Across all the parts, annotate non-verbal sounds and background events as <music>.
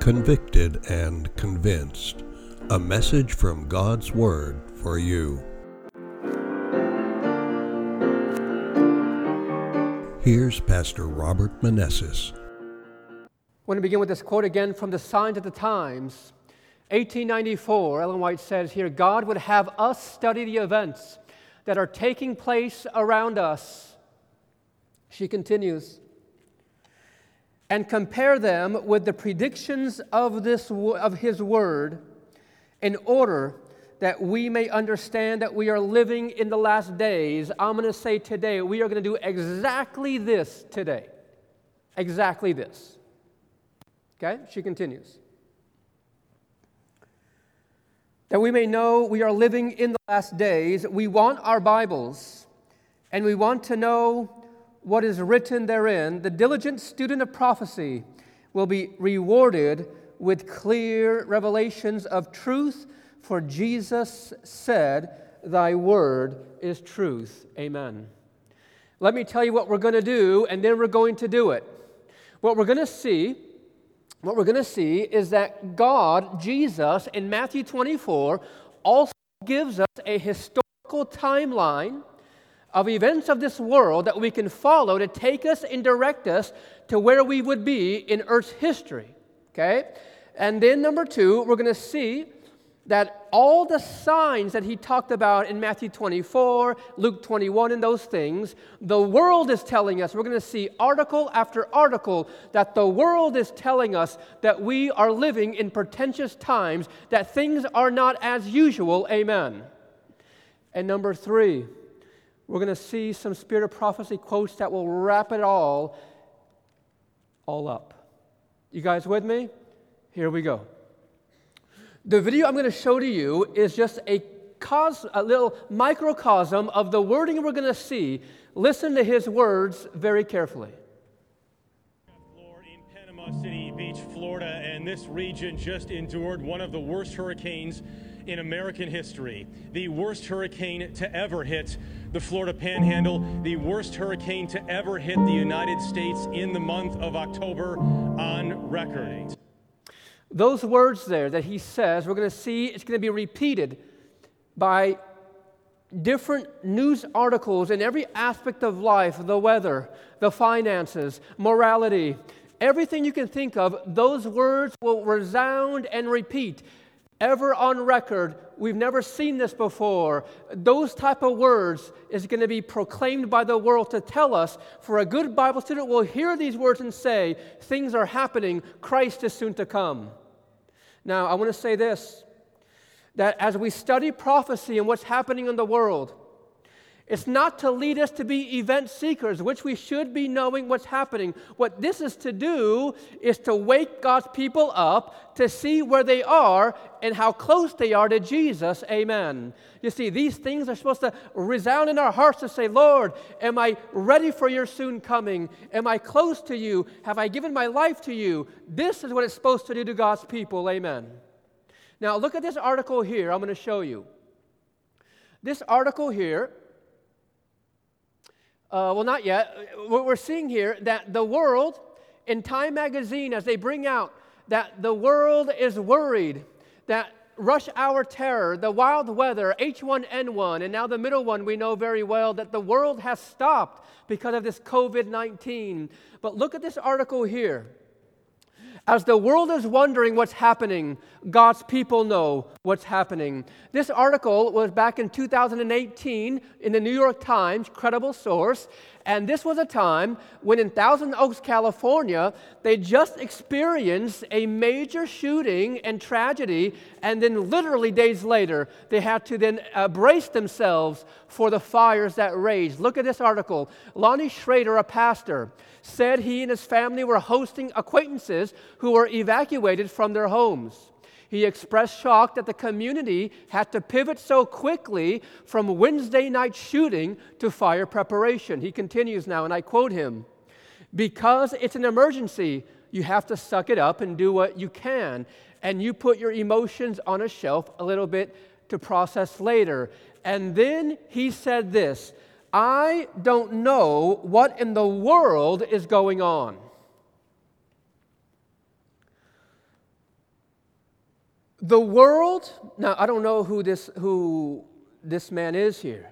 convicted, and convinced. A message from God's Word for you. Here's Pastor Robert Manessis. I want to begin with this quote again from the Signs of the Times. 1894, Ellen White says here God would have us study the events that are taking place around us. She continues, and compare them with the predictions of, this, of His Word in order that we may understand that we are living in the last days. I'm going to say today, we are going to do exactly this today. Exactly this. Okay? She continues. That we may know we are living in the last days, we want our Bibles and we want to know what is written therein, the diligent student of prophecy will be rewarded with clear revelations of truth, for Jesus said, Thy word is truth. Amen. Let me tell you what we're going to do, and then we're going to do it. What we're going to see, what we're going to see is that God, Jesus, in Matthew 24, also gives us a historical timeline of events of this world that we can follow to take us and direct us to where we would be in Earth's history. Okay? And then, number two, we're going to see that all the signs that he talked about in Matthew 24, Luke 21, and those things, the world is telling us, we're going to see article after article that the world is telling us that we are living in pretentious times, that things are not as usual. Amen. And number three, we're going to see some spirit of prophecy quotes that will wrap it all all up. You guys with me? Here we go. The video I'm going to show to you is just a, cos- a little microcosm of the wording we're going to see. Listen to his words very carefully. In Panama City Beach, Florida, and this region just endured one of the worst hurricanes in American history. The worst hurricane to ever hit the Florida Panhandle, the worst hurricane to ever hit the United States in the month of October on record. Those words there that he says, we're going to see it's going to be repeated by different news articles in every aspect of life the weather, the finances, morality, everything you can think of, those words will resound and repeat ever on record we've never seen this before. Those type of words is going to be proclaimed by the world to tell us for a good bible student will hear these words and say things are happening. Christ is soon to come. Now i want to say this that as we study prophecy and what's happening in the world it's not to lead us to be event seekers, which we should be knowing what's happening. What this is to do is to wake God's people up to see where they are and how close they are to Jesus. Amen. You see, these things are supposed to resound in our hearts to say, Lord, am I ready for your soon coming? Am I close to you? Have I given my life to you? This is what it's supposed to do to God's people. Amen. Now, look at this article here. I'm going to show you. This article here uh, well, not yet. What we're seeing here that the world, in Time magazine, as they bring out that the world is worried, that rush hour terror, the wild weather, H1N1, and now the middle one we know very well that the world has stopped because of this COVID 19. But look at this article here. As the world is wondering what's happening, God's people know what's happening. This article was back in 2018 in the New York Times, credible source, and this was a time when in Thousand Oaks, California, they just experienced a major shooting and tragedy, and then literally days later, they had to then brace themselves for the fires that raged. Look at this article. Lonnie Schrader, a pastor, said he and his family were hosting acquaintances who were evacuated from their homes. He expressed shock that the community had to pivot so quickly from Wednesday night shooting to fire preparation. He continues now, and I quote him Because it's an emergency, you have to suck it up and do what you can. And you put your emotions on a shelf a little bit to process later. And then he said this I don't know what in the world is going on. The world, now I don't know who this, who this man is here,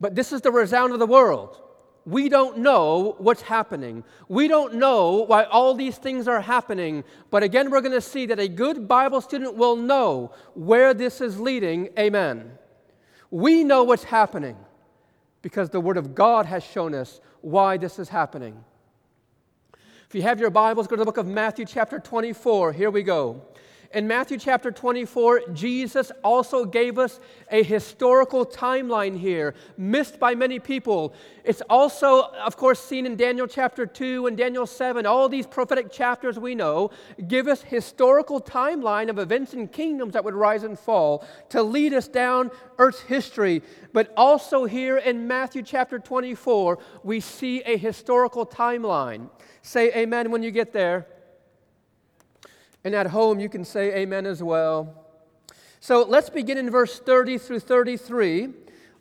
but this is the resound of the world. We don't know what's happening. We don't know why all these things are happening. But again, we're going to see that a good Bible student will know where this is leading. Amen. We know what's happening because the Word of God has shown us why this is happening. If you have your Bibles, go to the book of Matthew, chapter 24. Here we go. In Matthew chapter 24, Jesus also gave us a historical timeline here, missed by many people. It's also, of course, seen in Daniel chapter 2 and Daniel 7. All these prophetic chapters we know give us historical timeline of events and kingdoms that would rise and fall to lead us down earth's history. But also here in Matthew chapter 24, we see a historical timeline. Say amen when you get there. And at home, you can say amen as well. So let's begin in verse 30 through 33,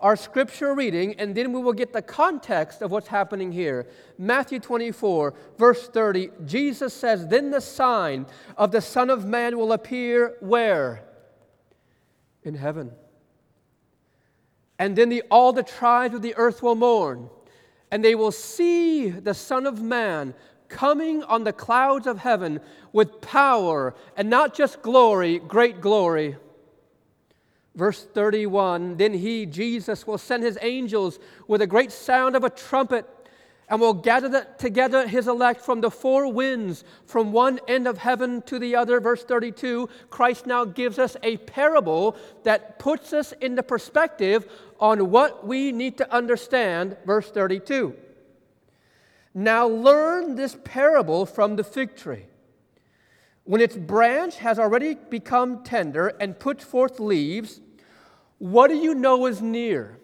our scripture reading, and then we will get the context of what's happening here. Matthew 24, verse 30, Jesus says, Then the sign of the Son of Man will appear where? In heaven. And then the, all the tribes of the earth will mourn, and they will see the Son of Man coming on the clouds of heaven with power and not just glory, great glory. Verse 31 Then he, Jesus, will send his angels with a great sound of a trumpet and will gather together his elect from the four winds, from one end of heaven to the other. Verse 32 Christ now gives us a parable that puts us in the perspective on what we need to understand. Verse 32. Now learn this parable from the fig tree. When its branch has already become tender and put forth leaves, what do you know is near?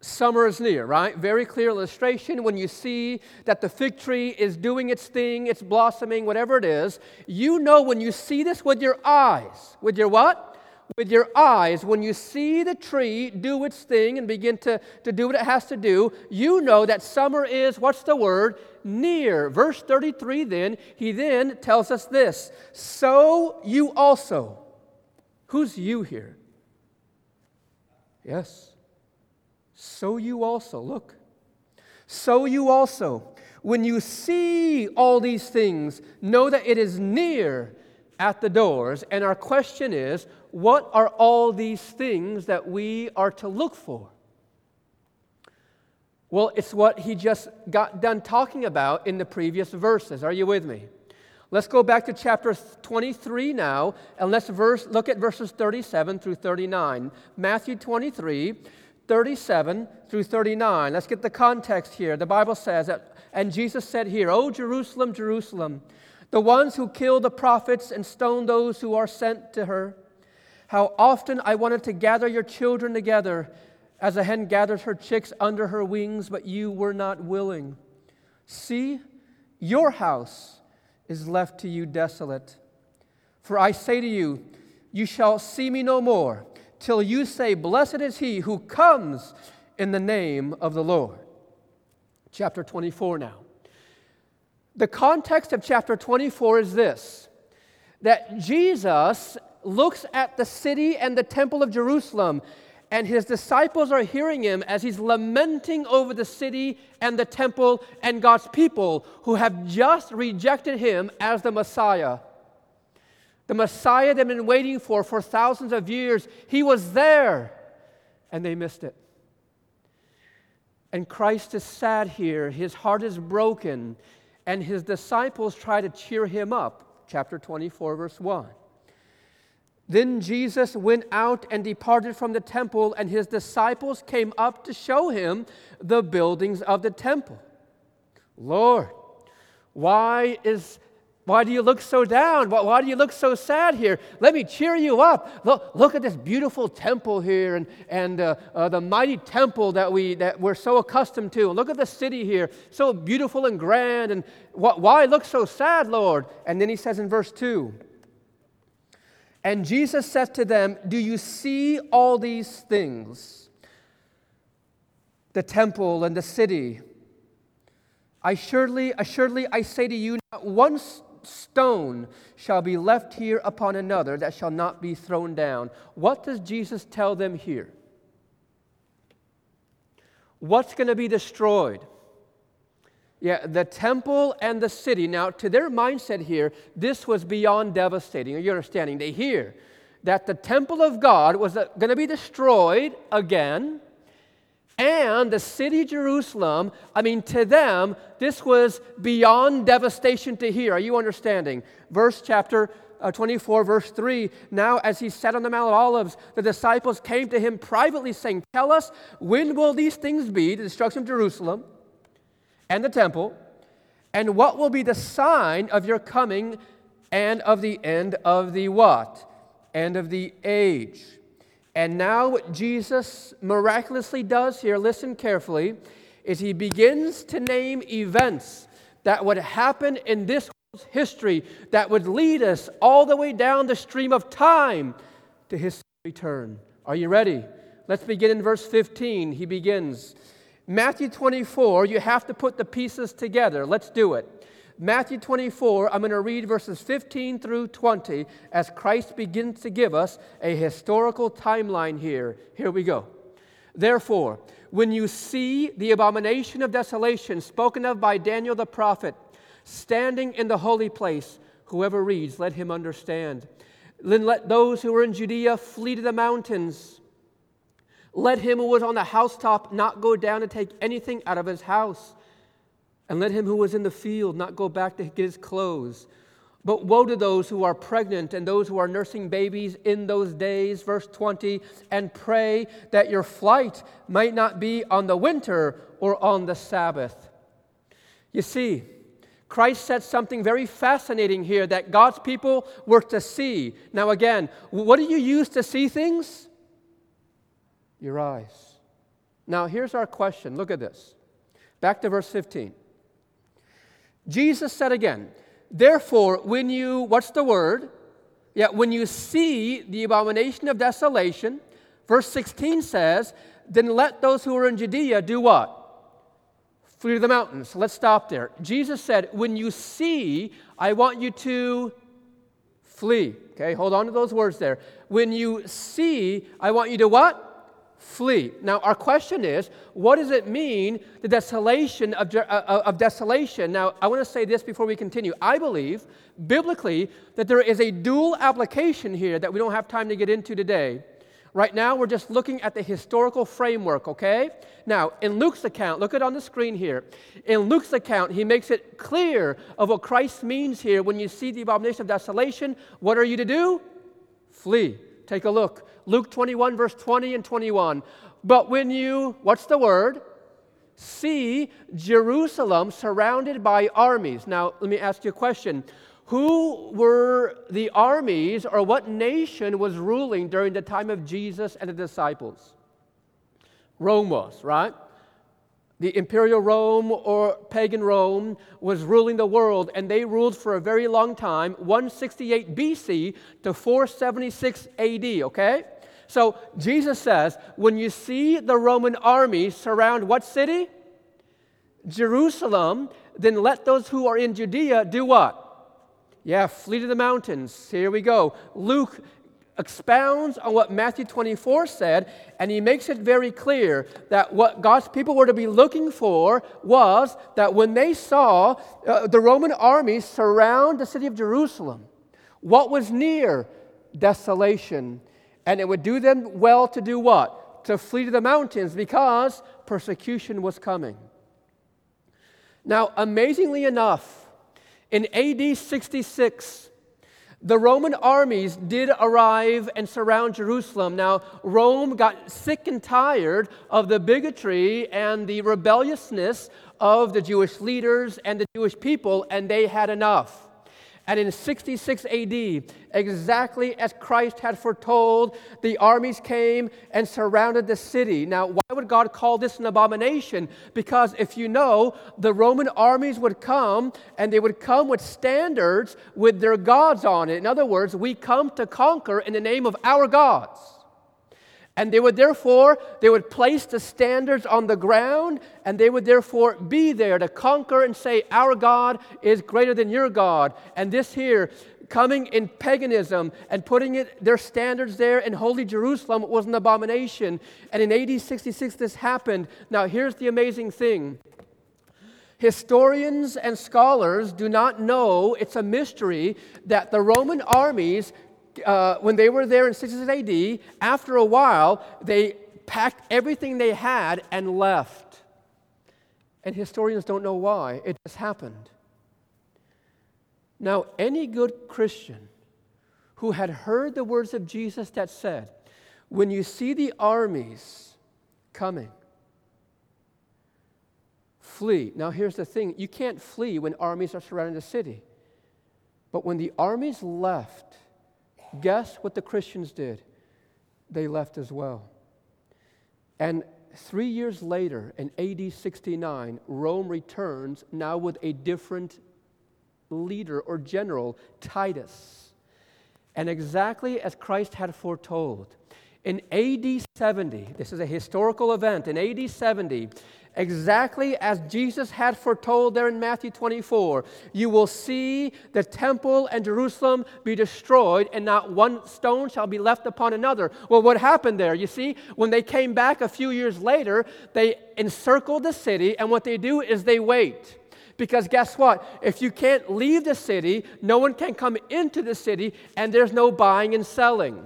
Summer is near, right? Very clear illustration. When you see that the fig tree is doing its thing, it's blossoming, whatever it is, you know when you see this with your eyes. With your what? With your eyes, when you see the tree do its thing and begin to, to do what it has to do, you know that summer is, what's the word? Near. Verse 33, then, he then tells us this So you also. Who's you here? Yes. So you also. Look. So you also. When you see all these things, know that it is near at the doors. And our question is what are all these things that we are to look for? Well, it's what he just got done talking about in the previous verses. Are you with me? Let's go back to chapter 23 now, and let's verse, look at verses 37 through 39. Matthew 23, 37 through 39. Let's get the context here. The Bible says that, and Jesus said here, O Jerusalem, Jerusalem, the ones who kill the prophets and stone those who are sent to her. How often I wanted to gather your children together as a hen gathers her chicks under her wings, but you were not willing. See, your house is left to you desolate. For I say to you, you shall see me no more till you say, Blessed is he who comes in the name of the Lord. Chapter 24 now. The context of chapter 24 is this that Jesus looks at the city and the temple of Jerusalem, and his disciples are hearing him as he's lamenting over the city and the temple and God's people who have just rejected him as the Messiah. The Messiah they've been waiting for for thousands of years. He was there, and they missed it. And Christ is sad here. His heart is broken, and his disciples try to cheer him up. Chapter 24, verse 1. Then Jesus went out and departed from the temple, and his disciples came up to show him the buildings of the temple. Lord, why is why do you look so down? Why do you look so sad here? Let me cheer you up. Look, look at this beautiful temple here and, and uh, uh, the mighty temple that, we, that we're so accustomed to. Look at the city here, so beautiful and grand. And wh- why look so sad, Lord? And then he says in verse 2 and Jesus said to them, Do you see all these things? The temple and the city. Assuredly, assuredly, I say to you, not one stone shall be left here upon another that shall not be thrown down. What does Jesus tell them here? What's going to be destroyed? Yeah, the temple and the city. Now, to their mindset here, this was beyond devastating. Are you understanding? They hear that the temple of God was uh, going to be destroyed again, and the city Jerusalem, I mean, to them, this was beyond devastation to hear. Are you understanding? Verse chapter uh, 24, verse 3 Now, as he sat on the Mount of Olives, the disciples came to him privately, saying, Tell us, when will these things be, the destruction of Jerusalem? and the temple, and what will be the sign of your coming and of the end of the what? End of the age. And now, what Jesus miraculously does here, listen carefully, is he begins to name events that would happen in this world's history that would lead us all the way down the stream of time to his return. Are you ready? Let's begin in verse 15. He begins. Matthew 24, you have to put the pieces together. Let's do it. Matthew 24, I'm going to read verses 15 through 20 as Christ begins to give us a historical timeline here. Here we go. Therefore, when you see the abomination of desolation spoken of by Daniel the prophet standing in the holy place, whoever reads, let him understand. Then let those who are in Judea flee to the mountains. Let him who was on the housetop not go down and take anything out of his house. And let him who was in the field not go back to get his clothes. But woe to those who are pregnant and those who are nursing babies in those days, verse 20, and pray that your flight might not be on the winter or on the Sabbath. You see, Christ said something very fascinating here that God's people were to see. Now, again, what do you use to see things? your eyes. Now, here's our question. Look at this. Back to verse 15. Jesus said again, Therefore, when you, what's the word? Yeah, when you see the abomination of desolation, verse 16 says, Then let those who are in Judea do what? Flee to the mountains. Let's stop there. Jesus said, When you see, I want you to flee. Okay, hold on to those words there. When you see, I want you to what? Flee. Now, our question is what does it mean, the desolation of, uh, uh, of desolation? Now, I want to say this before we continue. I believe, biblically, that there is a dual application here that we don't have time to get into today. Right now, we're just looking at the historical framework, okay? Now, in Luke's account, look at on the screen here. In Luke's account, he makes it clear of what Christ means here. When you see the abomination of desolation, what are you to do? Flee. Take a look. Luke 21, verse 20 and 21. But when you, what's the word? See Jerusalem surrounded by armies. Now, let me ask you a question. Who were the armies or what nation was ruling during the time of Jesus and the disciples? Rome was, right? The imperial Rome or pagan Rome was ruling the world, and they ruled for a very long time 168 BC to 476 AD, okay? So Jesus says, when you see the Roman army surround what city? Jerusalem, then let those who are in Judea do what? Yeah, flee to the mountains. Here we go. Luke expounds on what Matthew 24 said, and he makes it very clear that what God's people were to be looking for was that when they saw uh, the Roman army surround the city of Jerusalem, what was near? Desolation. And it would do them well to do what? To flee to the mountains because persecution was coming. Now, amazingly enough, in AD 66, the Roman armies did arrive and surround Jerusalem. Now, Rome got sick and tired of the bigotry and the rebelliousness of the Jewish leaders and the Jewish people, and they had enough. And in 66 AD, exactly as Christ had foretold, the armies came and surrounded the city. Now, why would God call this an abomination? Because if you know, the Roman armies would come and they would come with standards with their gods on it. In other words, we come to conquer in the name of our gods. And they would therefore, they would place the standards on the ground, and they would therefore be there to conquer and say, Our God is greater than your God. And this here, coming in paganism and putting it, their standards there in holy Jerusalem was an abomination. And in AD 66, this happened. Now, here's the amazing thing historians and scholars do not know, it's a mystery, that the Roman armies uh, when they were there in 66 AD, after a while, they packed everything they had and left. And historians don't know why. It just happened. Now, any good Christian who had heard the words of Jesus that said, When you see the armies coming, flee. Now, here's the thing you can't flee when armies are surrounding the city. But when the armies left, Guess what the Christians did? They left as well. And three years later, in AD 69, Rome returns now with a different leader or general, Titus. And exactly as Christ had foretold, in AD 70, this is a historical event, in AD 70, exactly as Jesus had foretold there in Matthew 24. You will see the temple and Jerusalem be destroyed, and not one stone shall be left upon another. Well, what happened there? You see, when they came back a few years later, they encircled the city, and what they do is they wait. Because guess what? If you can't leave the city, no one can come into the city, and there's no buying and selling.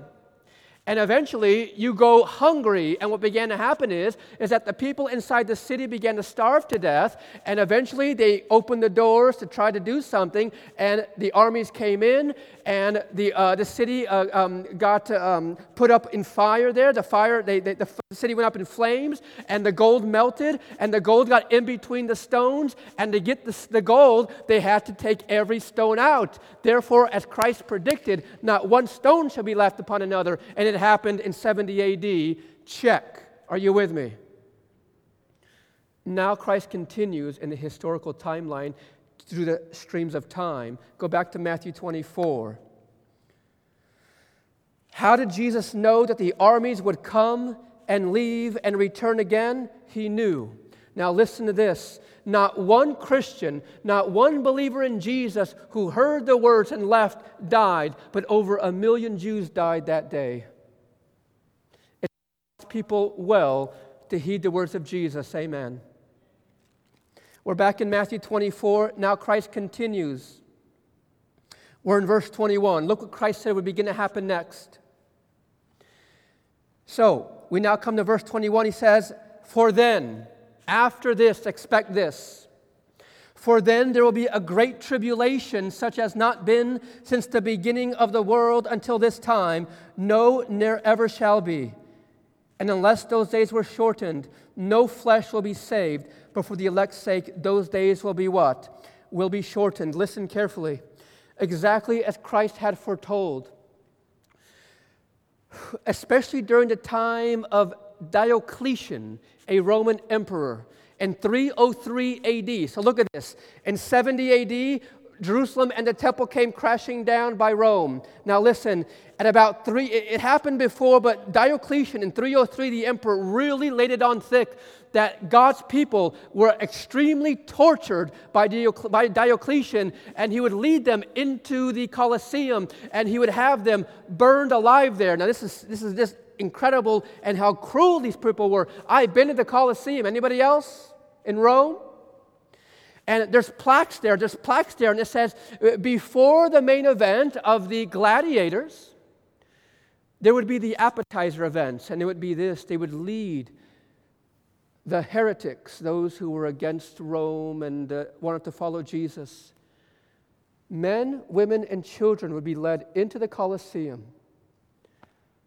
And eventually you go hungry. And what began to happen is, is that the people inside the city began to starve to death. And eventually they opened the doors to try to do something. And the armies came in and the, uh, the city uh, um, got um, put up in fire there. The fire, they, they, the city went up in flames, and the gold melted, and the gold got in between the stones. And to get the, the gold, they had to take every stone out. Therefore, as Christ predicted, not one stone shall be left upon another. And it happened in 70 AD. Check. Are you with me? Now, Christ continues in the historical timeline through the streams of time. Go back to Matthew 24. How did Jesus know that the armies would come and leave and return again? He knew. Now, listen to this. Not one Christian, not one believer in Jesus who heard the words and left died, but over a million Jews died that day. It people well to heed the words of Jesus. Amen. We're back in Matthew 24. Now Christ continues. We're in verse 21. Look what Christ said would begin to happen next. So, we now come to verse 21. He says, For then, after this, expect this. For then there will be a great tribulation, such as not been since the beginning of the world until this time, no, ne'er ever shall be. And unless those days were shortened, no flesh will be saved, but for the elect's sake, those days will be what? Will be shortened. Listen carefully. Exactly as Christ had foretold. Especially during the time of Diocletian, a Roman emperor, in 303 AD. So look at this. In 70 AD, Jerusalem and the temple came crashing down by Rome. Now listen, at about three, it happened before, but Diocletian in 303, the emperor really laid it on thick that God's people were extremely tortured by, Diocletian, and he would lead them into the Colosseum and he would have them burned alive there. Now, this is, this is just incredible and how cruel these people were. I've been to the Colosseum. Anybody else in Rome? And there's plaques there, there's plaques there, and it says, uh, before the main event of the gladiators, there would be the appetizer events, and it would be this they would lead the heretics, those who were against Rome and uh, wanted to follow Jesus. Men, women, and children would be led into the Colosseum,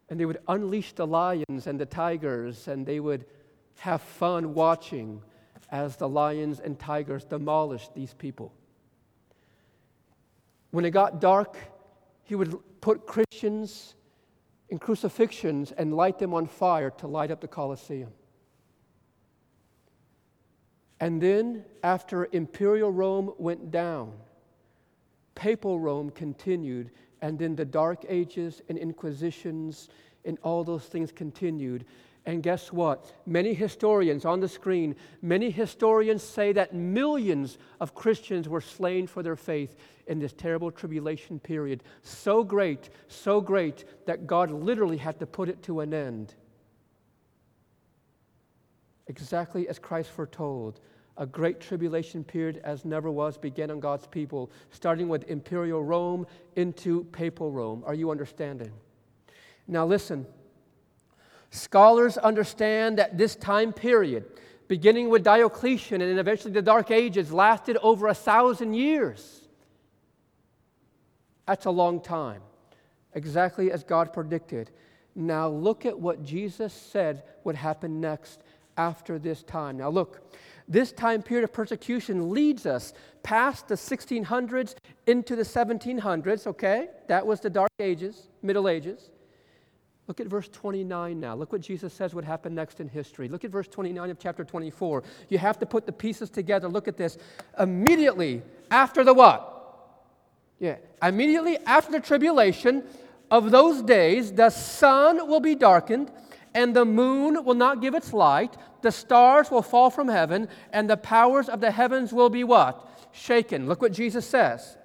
and they would unleash the lions and the tigers, and they would have fun watching as the lions and tigers demolished these people. When it got dark, he would put Christians in crucifixions and light them on fire to light up the Colosseum. And then, after imperial Rome went down, papal Rome continued, and then the Dark Ages and Inquisitions And all those things continued. And guess what? Many historians on the screen, many historians say that millions of Christians were slain for their faith in this terrible tribulation period. So great, so great that God literally had to put it to an end. Exactly as Christ foretold, a great tribulation period as never was began on God's people, starting with imperial Rome into papal Rome. Are you understanding? Now, listen. Scholars understand that this time period, beginning with Diocletian and eventually the Dark Ages, lasted over a thousand years. That's a long time, exactly as God predicted. Now, look at what Jesus said would happen next after this time. Now, look, this time period of persecution leads us past the 1600s into the 1700s, okay? That was the Dark Ages, Middle Ages. Look at verse 29 now. Look what Jesus says would happen next in history. Look at verse 29 of chapter 24. You have to put the pieces together. Look at this. Immediately after the what? Yeah. Immediately after the tribulation of those days, the sun will be darkened, and the moon will not give its light. The stars will fall from heaven, and the powers of the heavens will be what? Shaken. Look what Jesus says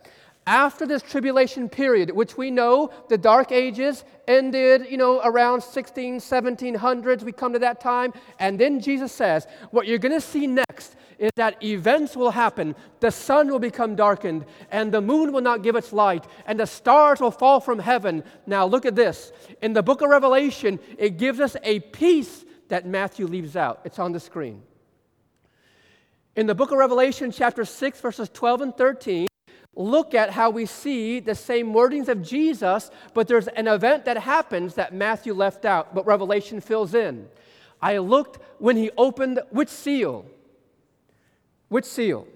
after this tribulation period, which we know the dark ages ended, you know, around 16, 1700s, we come to that time. And then Jesus says, what you're going to see next is that events will happen. The sun will become darkened, and the moon will not give its light, and the stars will fall from heaven. Now, look at this. In the book of Revelation, it gives us a piece that Matthew leaves out. It's on the screen. In the book of Revelation, chapter 6, verses 12 and 13, look at how we see the same wordings of Jesus, but there's an event that happens that Matthew left out, but Revelation fills in. I looked when he opened which seal? Which seal?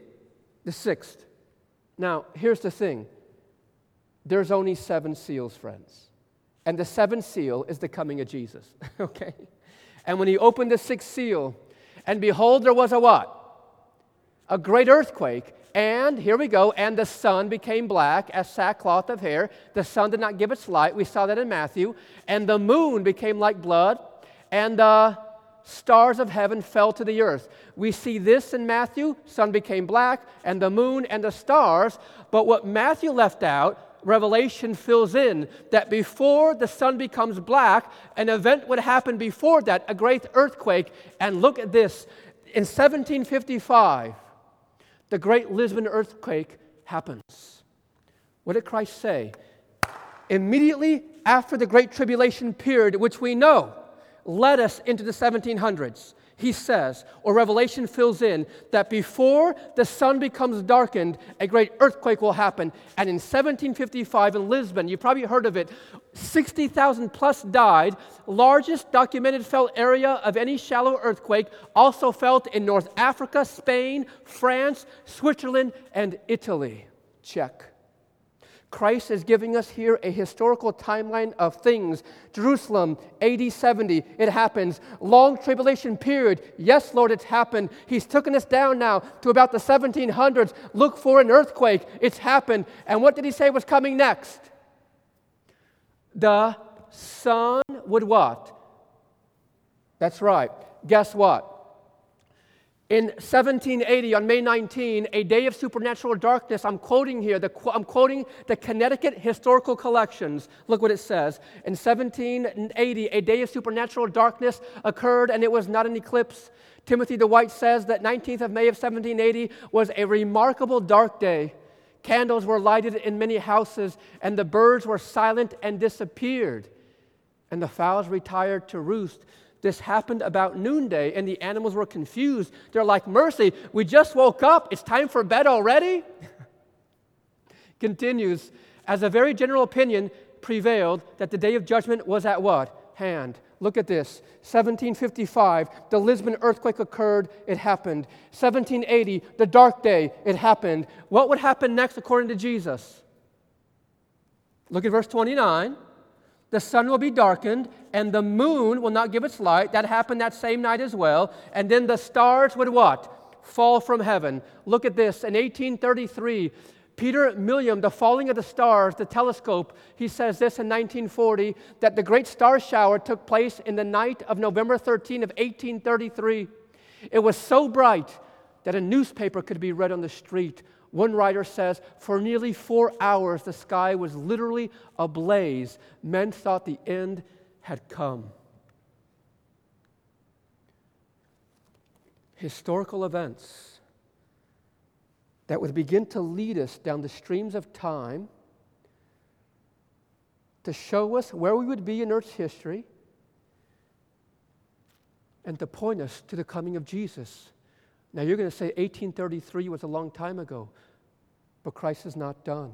The sixth. Now, here's the thing there's only seven seals, friends. And the seventh seal is the coming of Jesus, <laughs> okay? And when he opened the sixth seal, and behold, there was a what? A great earthquake, and here we go, and the sun became black as sackcloth of hair. The sun did not give its light. We saw that in Matthew. And the moon became like blood, and the stars of heaven fell to the earth. We see this in Matthew sun became black, and the moon and the stars. But what Matthew left out, Revelation fills in that before the sun becomes black, an event would happen before that, a great earthquake. And look at this. In 1755, the great Lisbon earthquake happens. What did Christ say? Immediately after the Great Tribulation period, which we know led us into the 1700s, he says, or Revelation fills in, that before the sun becomes darkened, a great earthquake will happen. And in 1755 in Lisbon, you probably heard of it, 60,000 plus died. Largest documented felt area of any shallow earthquake, also felt in North Africa, Spain, France, Switzerland, and Italy. Check. Christ is giving us here a historical timeline of things. Jerusalem, AD 70, it happens. Long tribulation period, yes, Lord, it's happened. He's taken us down now to about the 1700s. Look for an earthquake, it's happened. And what did he say was coming next? The sun would what? That's right. Guess what? In 1780, on May 19, a day of supernatural darkness, I'm quoting here, the, I'm quoting the Connecticut Historical Collections. Look what it says. In 1780, a day of supernatural darkness occurred, and it was not an eclipse. Timothy Dwight says that 19th of May of 1780 was a remarkable dark day. Candles were lighted in many houses, and the birds were silent and disappeared, and the fowls retired to roost. This happened about noonday, and the animals were confused. They're like, Mercy, we just woke up. It's time for bed already? <laughs> Continues, as a very general opinion prevailed that the day of judgment was at what? Hand. Look at this. 1755, the Lisbon earthquake occurred, it happened. 1780, the dark day, it happened. What would happen next according to Jesus? Look at verse 29 the sun will be darkened, and the moon will not give its light. That happened that same night as well. And then the stars would what? Fall from heaven. Look at this. In 1833, Peter Millman, The Falling of the Stars, the telescope, he says this in 1940 that the great star shower took place in the night of November 13 of 1833. It was so bright that a newspaper could be read on the street. One writer says, for nearly four hours, the sky was literally ablaze. Men thought the end had come. Historical events that would begin to lead us down the streams of time to show us where we would be in Earth's history and to point us to the coming of Jesus. Now, you're going to say 1833 was a long time ago, but Christ is not done.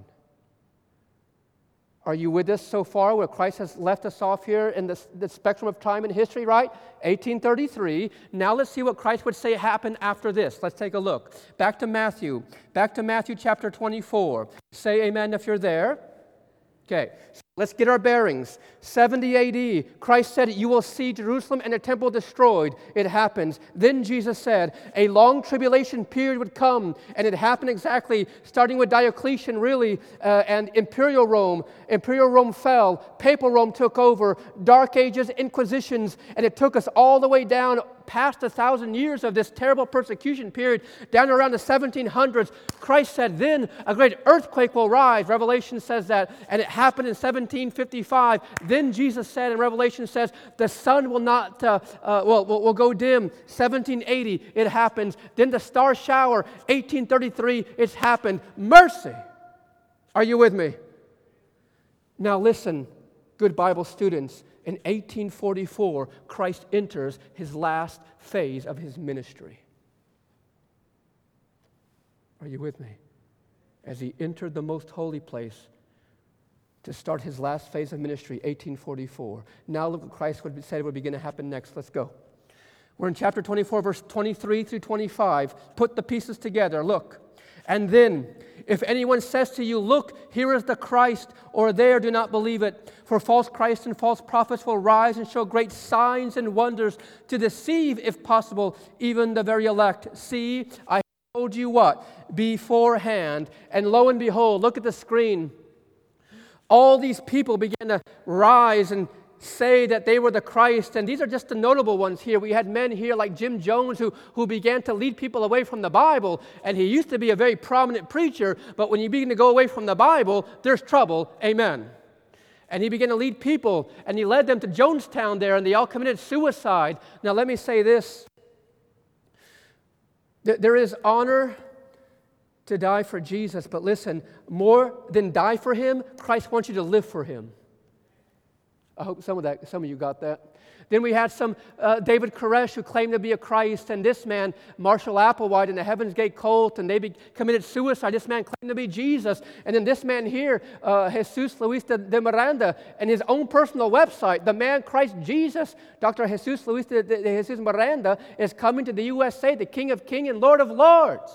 Are you with us so far where Christ has left us off here in the, the spectrum of time and history, right? 1833. Now let's see what Christ would say happened after this. Let's take a look. Back to Matthew. Back to Matthew chapter 24. Say amen if you're there. Okay, Let's get our bearings. 70 AD, Christ said, You will see Jerusalem and the temple destroyed. It happens. Then Jesus said, A long tribulation period would come, and it happened exactly, starting with Diocletian, really, uh, and Imperial Rome. Imperial Rome fell, Papal Rome took over, Dark Ages, Inquisitions, and it took us all the way down past a thousand years of this terrible persecution period, down around the 1700s, Christ said, Then a great earthquake will rise. Revelation says that. And it happened in 1755. Then Jesus said, and Revelation says, The sun will not, uh, uh, well, will, will go dim. 1780, it happens. Then the star shower, 1833, it's happened. Mercy. Are you with me? Now listen, good Bible students. In 1844, Christ enters his last phase of his ministry. Are you with me? As he entered the most holy place to start his last phase of ministry, 1844. Now look what Christ would said would begin to happen next. Let's go. We're in chapter 24, verse 23 through 25. Put the pieces together. Look. And then, if anyone says to you, Look, here is the Christ, or there, do not believe it. For false Christs and false prophets will rise and show great signs and wonders to deceive, if possible, even the very elect. See, I told you what? Beforehand. And lo and behold, look at the screen. All these people began to rise and say that they were the Christ. And these are just the notable ones here. We had men here like Jim Jones who, who began to lead people away from the Bible. And he used to be a very prominent preacher, but when you begin to go away from the Bible, there's trouble. Amen. And he began to lead people, and he led them to Jonestown there, and they all committed suicide. Now, let me say this there is honor to die for Jesus, but listen, more than die for him, Christ wants you to live for him. I hope some of that, some of you got that. Then we had some uh, David Koresh who claimed to be a Christ, and this man, Marshall Applewhite, in the Heaven's Gate cult, and they be, committed suicide. This man claimed to be Jesus. And then this man here, uh, Jesus Luis de, de, Miranda, and his own personal website, the man Christ Jesus, Dr. Jesus Luis de, de, de Jesus Miranda, is coming to the USA, the King of Kings and Lord of Lords.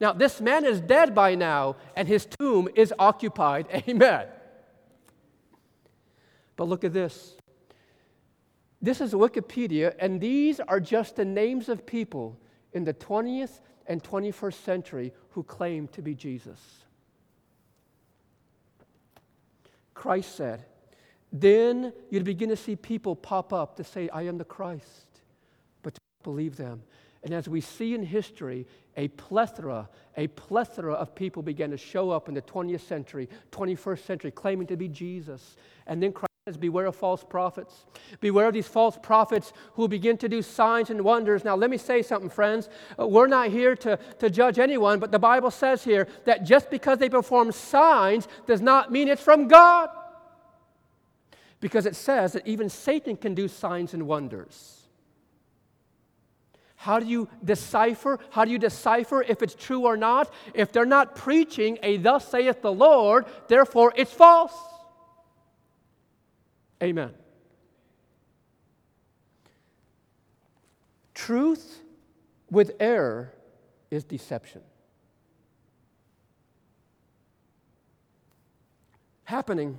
Now, this man is dead by now, and his tomb is occupied. <laughs> Amen. But look at this. This is Wikipedia, and these are just the names of people in the 20th and 21st century who claim to be Jesus. Christ said, then you'd begin to see people pop up to say, I am the Christ, but to believe them. And as we see in history, a plethora, a plethora of people began to show up in the 20th century, 21st century, claiming to be Jesus. And then Christ says, Beware of false prophets. Beware of these false prophets who begin to do signs and wonders. Now, let me say something, friends. Uh, we're not here to, to judge anyone, but the Bible says here that just because they perform signs does not mean it's from God. Because it says that even Satan can do signs and wonders. How do you decipher? How do you decipher if it's true or not? If they're not preaching a thus saith the Lord, therefore it's false. Amen. Truth with error is deception. Happening,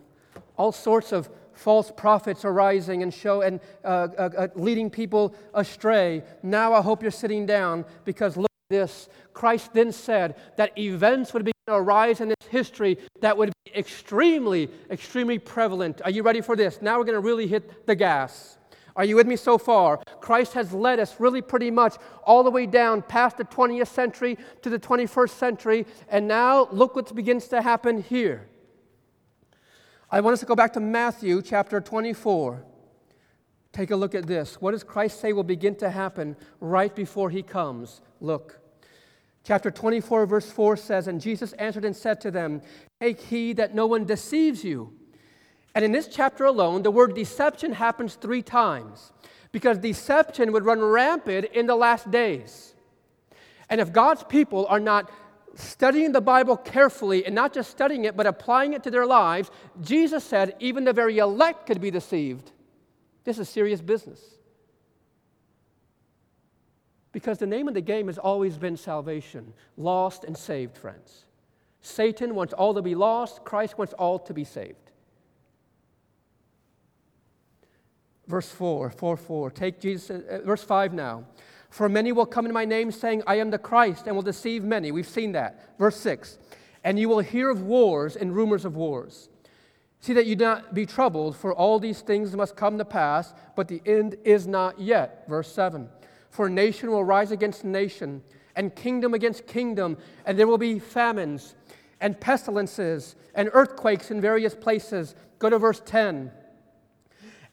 all sorts of false prophets arising and show and uh, uh, uh, leading people astray. Now I hope you're sitting down because look at this. Christ then said that events would be arise in this history that would be extremely, extremely prevalent. Are you ready for this? Now we're going to really hit the gas. Are you with me so far? Christ has led us really pretty much all the way down past the 20th century to the 21st century, and now look what begins to happen here. I want us to go back to Matthew chapter 24. Take a look at this. What does Christ say will begin to happen right before he comes? Look. Chapter 24, verse 4 says, And Jesus answered and said to them, Take heed that no one deceives you. And in this chapter alone, the word deception happens three times because deception would run rampant in the last days. And if God's people are not studying the Bible carefully and not just studying it, but applying it to their lives, Jesus said even the very elect could be deceived. This is serious business. Because the name of the game has always been salvation, lost and saved, friends. Satan wants all to be lost, Christ wants all to be saved. Verse 4, 4, 4. Take Jesus, uh, verse 5 now. For many will come in my name, saying, I am the Christ, and will deceive many. We've seen that. Verse 6. And you will hear of wars and rumors of wars. See that you do not be troubled, for all these things must come to pass, but the end is not yet. Verse 7. For nation will rise against nation, and kingdom against kingdom, and there will be famines, and pestilences, and earthquakes in various places. Go to verse 10.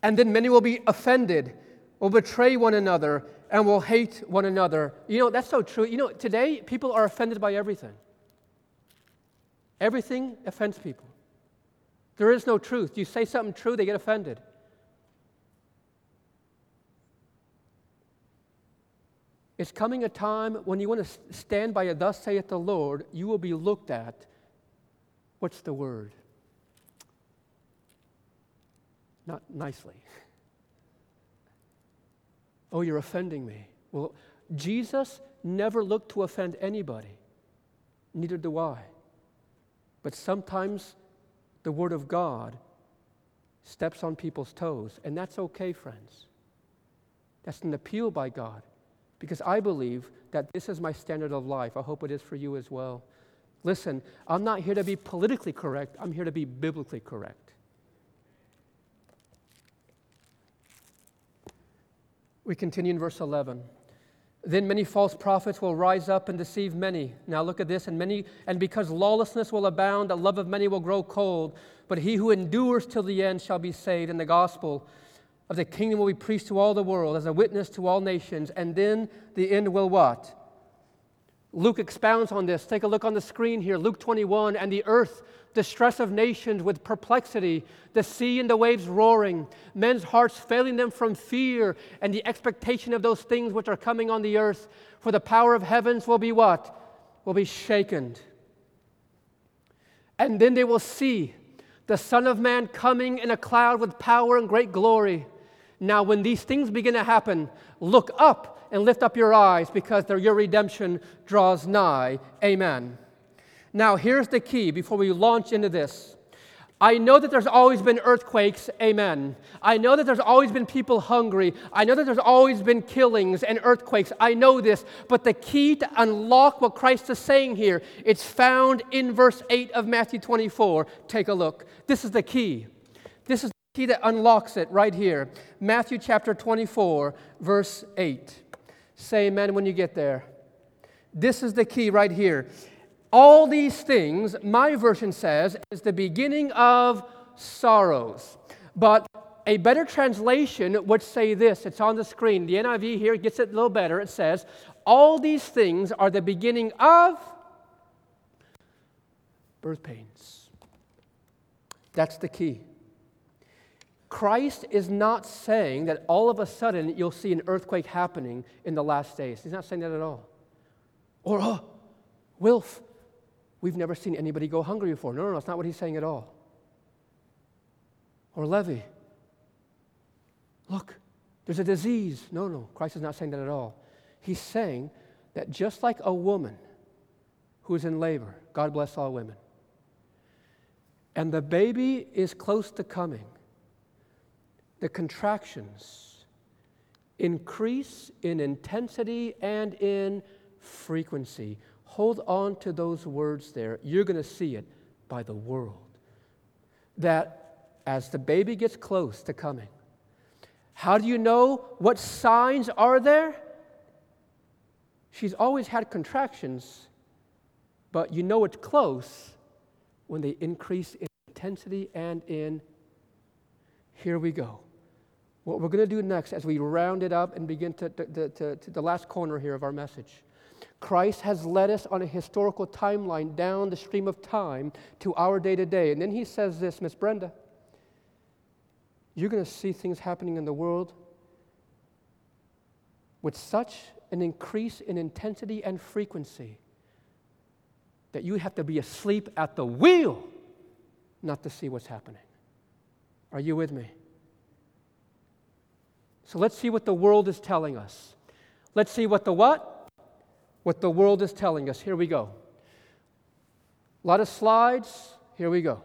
And then many will be offended, will betray one another, and will hate one another. You know, that's so true. You know, today people are offended by everything. Everything offends people. There is no truth. You say something true, they get offended. It's coming a time when you want to stand by a thus saith the Lord, you will be looked at. What's the word? Not nicely. <laughs> Oh, you're offending me. Well, Jesus never looked to offend anybody. Neither do I. But sometimes the Word of God steps on people's toes, and that's okay, friends. That's an appeal by God because I believe that this is my standard of life. I hope it is for you as well. Listen, I'm not here to be politically correct, I'm here to be biblically correct. We continue in verse 11. Then many false prophets will rise up and deceive many. Now look at this, and many, and because lawlessness will abound, the love of many will grow cold. But he who endures till the end shall be saved. And the gospel of the kingdom will be preached to all the world as a witness to all nations. And then the end will what? Luke expounds on this. Take a look on the screen here. Luke 21, and the earth the stress of nations with perplexity, the sea and the waves roaring, men's hearts failing them from fear and the expectation of those things which are coming on the earth. For the power of heavens will be what? Will be shaken. And then they will see the Son of Man coming in a cloud with power and great glory. Now, when these things begin to happen, look up and lift up your eyes because your redemption draws nigh. Amen. Now, here's the key before we launch into this. I know that there's always been earthquakes, amen. I know that there's always been people hungry. I know that there's always been killings and earthquakes. I know this. But the key to unlock what Christ is saying here, it's found in verse 8 of Matthew 24. Take a look. This is the key. This is the key that unlocks it right here. Matthew chapter 24, verse 8. Say amen when you get there. This is the key right here. All these things, my version says, is the beginning of sorrows. But a better translation would say this it's on the screen. The NIV here gets it a little better. It says, All these things are the beginning of birth pains. That's the key. Christ is not saying that all of a sudden you'll see an earthquake happening in the last days. He's not saying that at all. Or, oh, Wilf, We've never seen anybody go hungry before. No, no, no, that's not what he's saying at all. Or Levi, look, there's a disease. No, no, Christ is not saying that at all. He's saying that just like a woman who is in labor, God bless all women, and the baby is close to coming, the contractions increase in intensity and in frequency. Hold on to those words there. You're going to see it by the world. That as the baby gets close to coming, how do you know what signs are there? She's always had contractions, but you know it's close when they increase in intensity and in. Here we go. What we're going to do next as we round it up and begin to, to, to, to, the last corner here of our message. Christ has led us on a historical timeline down the stream of time to our day to day. And then he says this, Miss Brenda, you're going to see things happening in the world with such an increase in intensity and frequency that you have to be asleep at the wheel not to see what's happening. Are you with me? So let's see what the world is telling us. Let's see what the what? What the world is telling us. Here we go. A lot of slides. Here we go.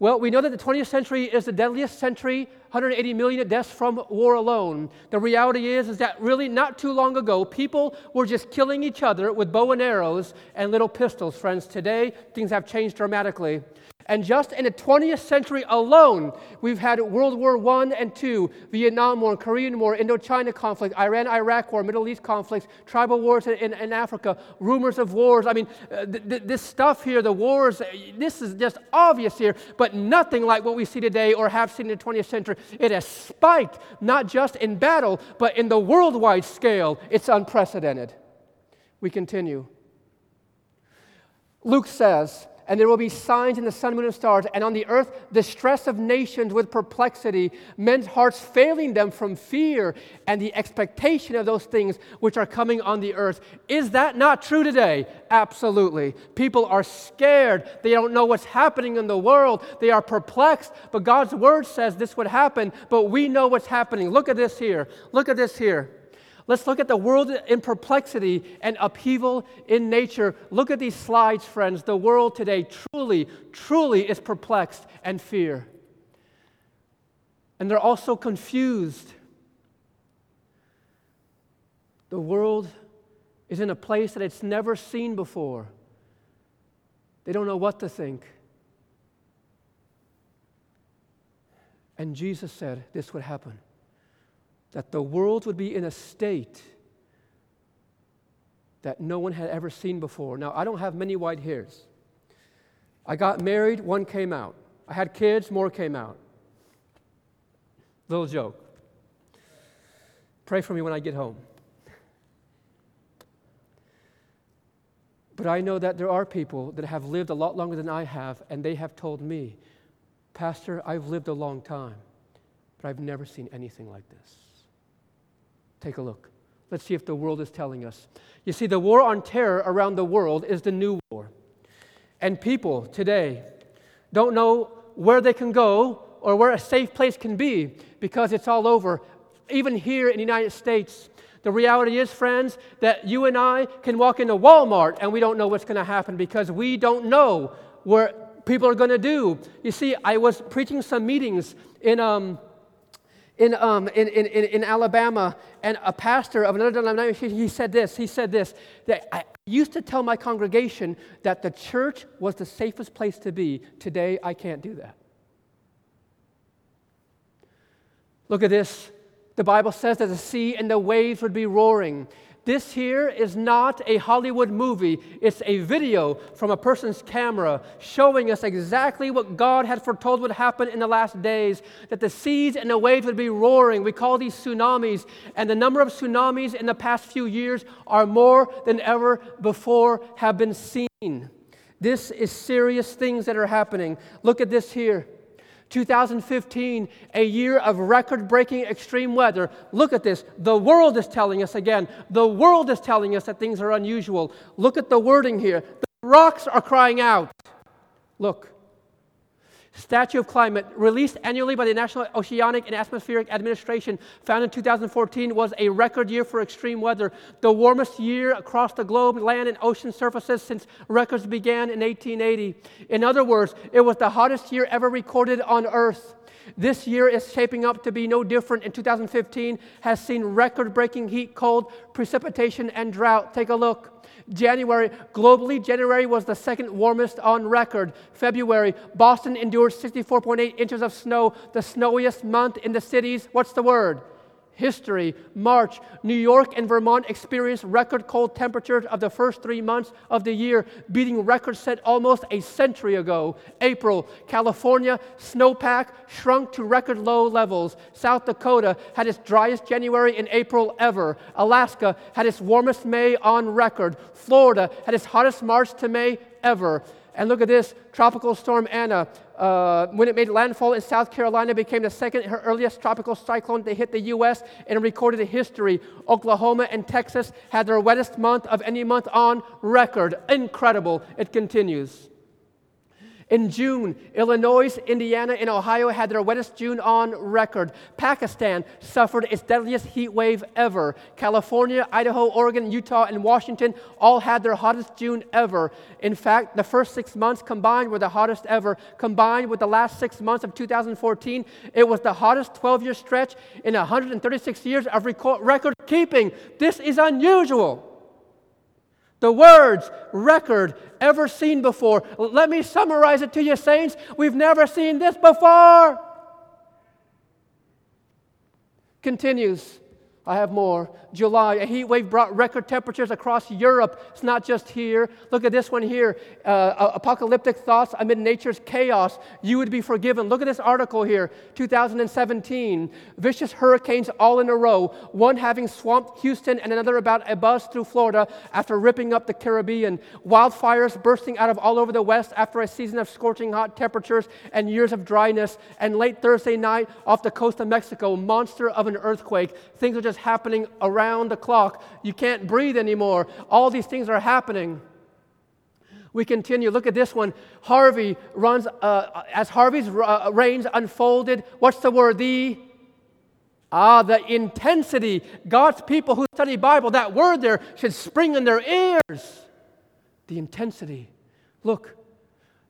Well, we know that the 20th century is the deadliest century, 180 million deaths from war alone. The reality is, is that really not too long ago, people were just killing each other with bow and arrows and little pistols, friends. Today, things have changed dramatically. And just in the 20th century alone, we've had World War I and II, Vietnam War, Korean War, Indochina conflict, Iran Iraq War, Middle East conflicts, tribal wars in, in Africa, rumors of wars. I mean, uh, th- th- this stuff here, the wars, this is just obvious here, but nothing like what we see today or have seen in the 20th century. It has spiked, not just in battle, but in the worldwide scale. It's unprecedented. We continue. Luke says, and there will be signs in the sun, moon, and stars, and on the earth, distress of nations with perplexity, men's hearts failing them from fear and the expectation of those things which are coming on the earth. Is that not true today? Absolutely. People are scared. They don't know what's happening in the world. They are perplexed. But God's word says this would happen, but we know what's happening. Look at this here. Look at this here. Let's look at the world in perplexity and upheaval in nature. Look at these slides, friends. The world today truly, truly is perplexed and fear. And they're also confused. The world is in a place that it's never seen before. They don't know what to think. And Jesus said this would happen that the world would be in a state that no one had ever seen before. Now, I don't have many white hairs. I got married, one came out. I had kids, more came out. Little joke. Pray for me when I get home. But I know that there are people that have lived a lot longer than I have, and they have told me, Pastor, I've lived a long time, but I've never seen anything like this. Take a look. Let's see if the world is telling us. You see, the war on terror around the world is the new war. And people today don't know where they can go or where a safe place can be because it's all over. Even here in the United States, the reality is, friends, that you and I can walk into Walmart and we don't know what's going to happen because we don't know where people are going to do. You see, I was preaching some meetings in. Um, in, um, in, in, in Alabama, and a pastor of another denomination, he said this. He said this that I used to tell my congregation that the church was the safest place to be. Today, I can't do that. Look at this. The Bible says that the sea and the waves would be roaring. This here is not a Hollywood movie, it's a video from a person's camera showing us exactly what God had foretold would happen in the last days that the seas and the waves would be roaring. We call these tsunamis, and the number of tsunamis in the past few years are more than ever before have been seen. This is serious things that are happening. Look at this here. 2015, a year of record breaking extreme weather. Look at this. The world is telling us again. The world is telling us that things are unusual. Look at the wording here. The rocks are crying out. Look. Statute of Climate, released annually by the National Oceanic and Atmospheric Administration, found in 2014 was a record year for extreme weather, the warmest year across the globe, land and ocean surfaces since records began in 1880. In other words, it was the hottest year ever recorded on Earth. This year is shaping up to be no different. In 2015, has seen record-breaking heat, cold, precipitation, and drought. Take a look. January, globally, January was the second warmest on record. February, Boston endured 64.8 inches of snow, the snowiest month in the cities. What's the word? History. March, New York and Vermont experienced record cold temperatures of the first three months of the year, beating records set almost a century ago. April, California snowpack shrunk to record low levels. South Dakota had its driest January in April ever. Alaska had its warmest May on record. Florida had its hottest March to May ever. And look at this Tropical Storm Ana. uh, when it made landfall in South Carolina, became the second earliest tropical cyclone to hit the U.S. in recorded history. Oklahoma and Texas had their wettest month of any month on record. Incredible. It continues. In June, Illinois, Indiana, and Ohio had their wettest June on record. Pakistan suffered its deadliest heat wave ever. California, Idaho, Oregon, Utah, and Washington all had their hottest June ever. In fact, the first six months combined were the hottest ever. Combined with the last six months of 2014, it was the hottest 12 year stretch in 136 years of record keeping. This is unusual. The words record ever seen before. Let me summarize it to you, saints. We've never seen this before. Continues. I have more. July, a heat wave brought record temperatures across Europe. It's not just here. Look at this one here uh, Apocalyptic thoughts amid nature's chaos. You would be forgiven. Look at this article here 2017. Vicious hurricanes all in a row, one having swamped Houston and another about a buzz through Florida after ripping up the Caribbean. Wildfires bursting out of all over the West after a season of scorching hot temperatures and years of dryness. And late Thursday night off the coast of Mexico, monster of an earthquake. Things are just happening around the clock. You can't breathe anymore. All these things are happening. We continue. Look at this one. Harvey runs, uh, as Harvey's uh, rains unfolded, what's the word? The Ah, the intensity. God's people who study Bible, that word there should spring in their ears. The intensity. Look,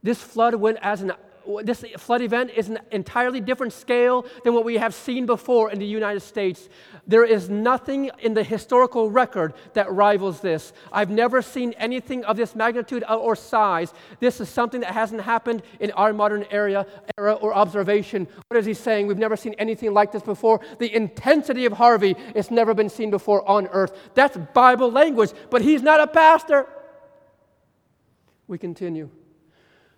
this flood went as an this flood event is an entirely different scale than what we have seen before in the United States. There is nothing in the historical record that rivals this. I've never seen anything of this magnitude or size. This is something that hasn't happened in our modern area, era or observation. What is he saying? We've never seen anything like this before. The intensity of Harvey has never been seen before on earth. That's Bible language, but he's not a pastor. We continue.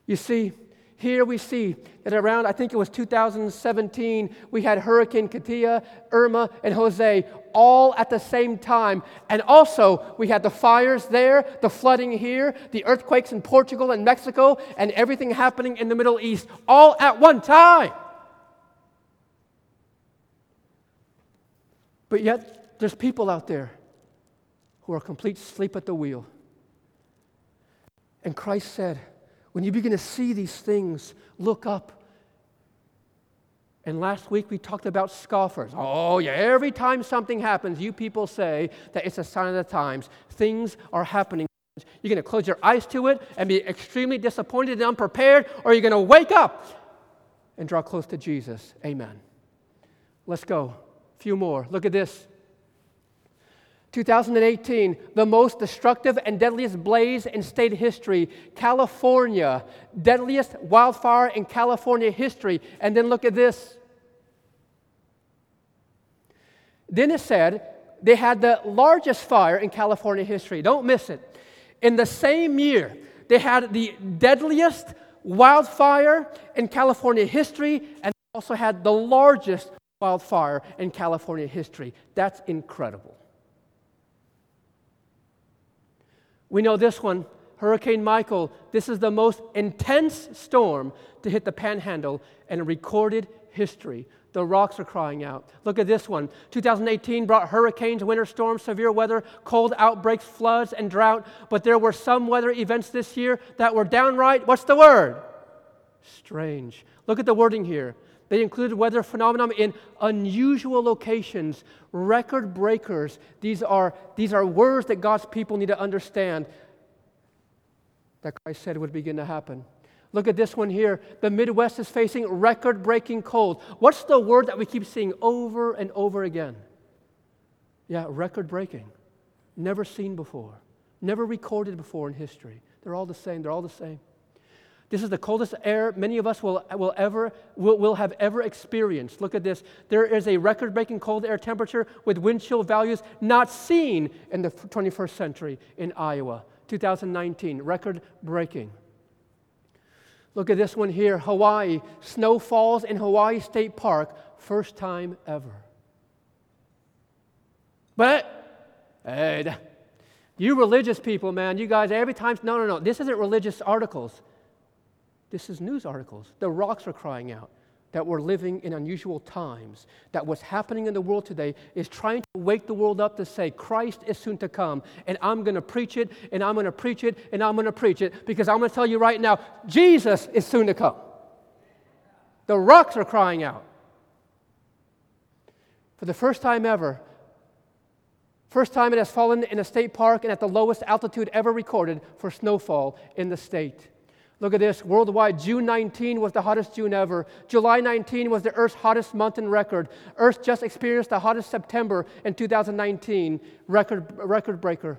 You see, here we see that around, I think it was 2017, we had Hurricane Katia, Irma, and Jose all at the same time. And also, we had the fires there, the flooding here, the earthquakes in Portugal and Mexico, and everything happening in the Middle East all at one time. But yet, there's people out there who are complete sleep at the wheel. And Christ said, when you begin to see these things, look up. And last week we talked about scoffers. Oh, yeah, every time something happens, you people say that it's a sign of the times. Things are happening. You're going to close your eyes to it and be extremely disappointed and unprepared, or you're going to wake up and draw close to Jesus. Amen. Let's go. A few more. Look at this. 2018, the most destructive and deadliest blaze in state history. California, deadliest wildfire in California history. And then look at this. Then it said they had the largest fire in California history. Don't miss it. In the same year, they had the deadliest wildfire in California history and also had the largest wildfire in California history. That's incredible. We know this one, Hurricane Michael. This is the most intense storm to hit the panhandle in recorded history. The rocks are crying out. Look at this one. 2018 brought hurricanes, winter storms, severe weather, cold outbreaks, floods, and drought. But there were some weather events this year that were downright, what's the word? Strange. Look at the wording here. They included weather phenomena in unusual locations, record breakers. These are, these are words that God's people need to understand that Christ said would begin to happen. Look at this one here. The Midwest is facing record breaking cold. What's the word that we keep seeing over and over again? Yeah, record breaking. Never seen before, never recorded before in history. They're all the same. They're all the same. This is the coldest air many of us will, will, ever, will, will have ever experienced. Look at this. There is a record breaking cold air temperature with wind chill values not seen in the 21st century in Iowa. 2019, record breaking. Look at this one here Hawaii. Snow falls in Hawaii State Park, first time ever. But, hey, you religious people, man, you guys, every time, no, no, no, this isn't religious articles. This is news articles. The rocks are crying out that we're living in unusual times, that what's happening in the world today is trying to wake the world up to say, Christ is soon to come, and I'm going to preach it, and I'm going to preach it, and I'm going to preach it, because I'm going to tell you right now, Jesus is soon to come. The rocks are crying out. For the first time ever, first time it has fallen in a state park and at the lowest altitude ever recorded for snowfall in the state. Look at this. Worldwide, June 19 was the hottest June ever. July 19 was the Earth's hottest month in record. Earth just experienced the hottest September in 2019, record, record breaker.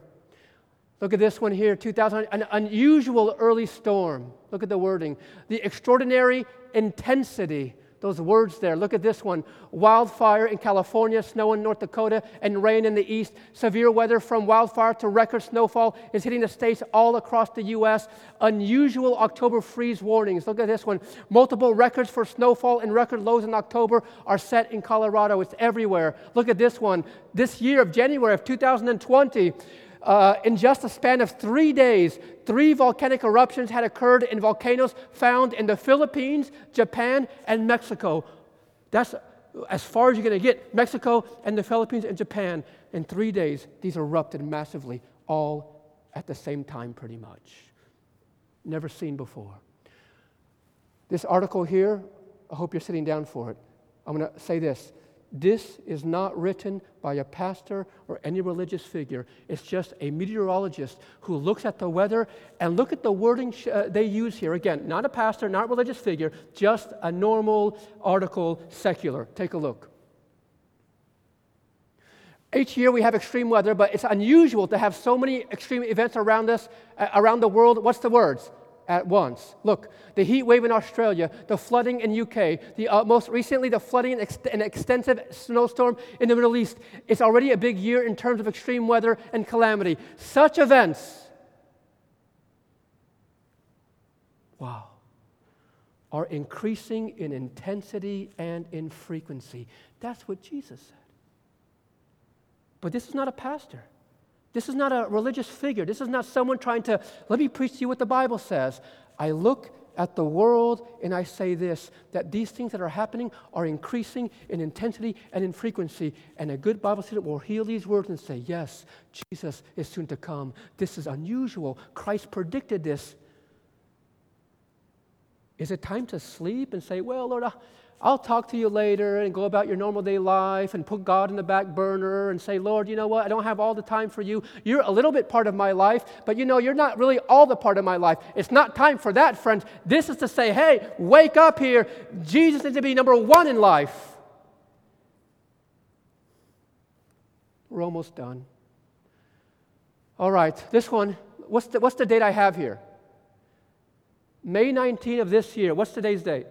Look at this one here 2000, an unusual early storm. Look at the wording. The extraordinary intensity those words there. Look at this one wildfire in California, snow in North Dakota, and rain in the east. Severe weather from wildfire to record snowfall is hitting the states all across the U.S. Unusual October freeze warnings. Look at this one. Multiple records for snowfall and record lows in October are set in Colorado. It's everywhere. Look at this one. This year of January of 2020, uh, in just a span of three days, three volcanic eruptions had occurred in volcanoes found in the Philippines, Japan, and Mexico. That's as far as you're going to get. Mexico and the Philippines and Japan. In three days, these erupted massively, all at the same time, pretty much. Never seen before. This article here, I hope you're sitting down for it. I'm going to say this this is not written by a pastor or any religious figure. It's just a meteorologist who looks at the weather and look at the wording sh- uh, they use here. Again, not a pastor, not a religious figure, just a normal article, secular. Take a look. Each year we have extreme weather, but it's unusual to have so many extreme events around us, uh, around the world. What's the words? At once. Look, the heat wave in Australia, the flooding in UK, the, uh, most recently the flooding and ex- extensive snowstorm in the Middle East. It's already a big year in terms of extreme weather and calamity. Such events, wow, are increasing in intensity and in frequency. That's what Jesus said. But this is not a pastor. This is not a religious figure. This is not someone trying to, let me preach to you what the Bible says. I look at the world and I say this that these things that are happening are increasing in intensity and in frequency. And a good Bible student will hear these words and say, Yes, Jesus is soon to come. This is unusual. Christ predicted this. Is it time to sleep and say, Well, Lord, I'll talk to you later and go about your normal day life and put God in the back burner and say, Lord, you know what? I don't have all the time for you. You're a little bit part of my life, but you know, you're not really all the part of my life. It's not time for that, friends. This is to say, hey, wake up here. Jesus needs to be number one in life. We're almost done. All right, this one, what's the, what's the date I have here? May 19 of this year. What's today's date?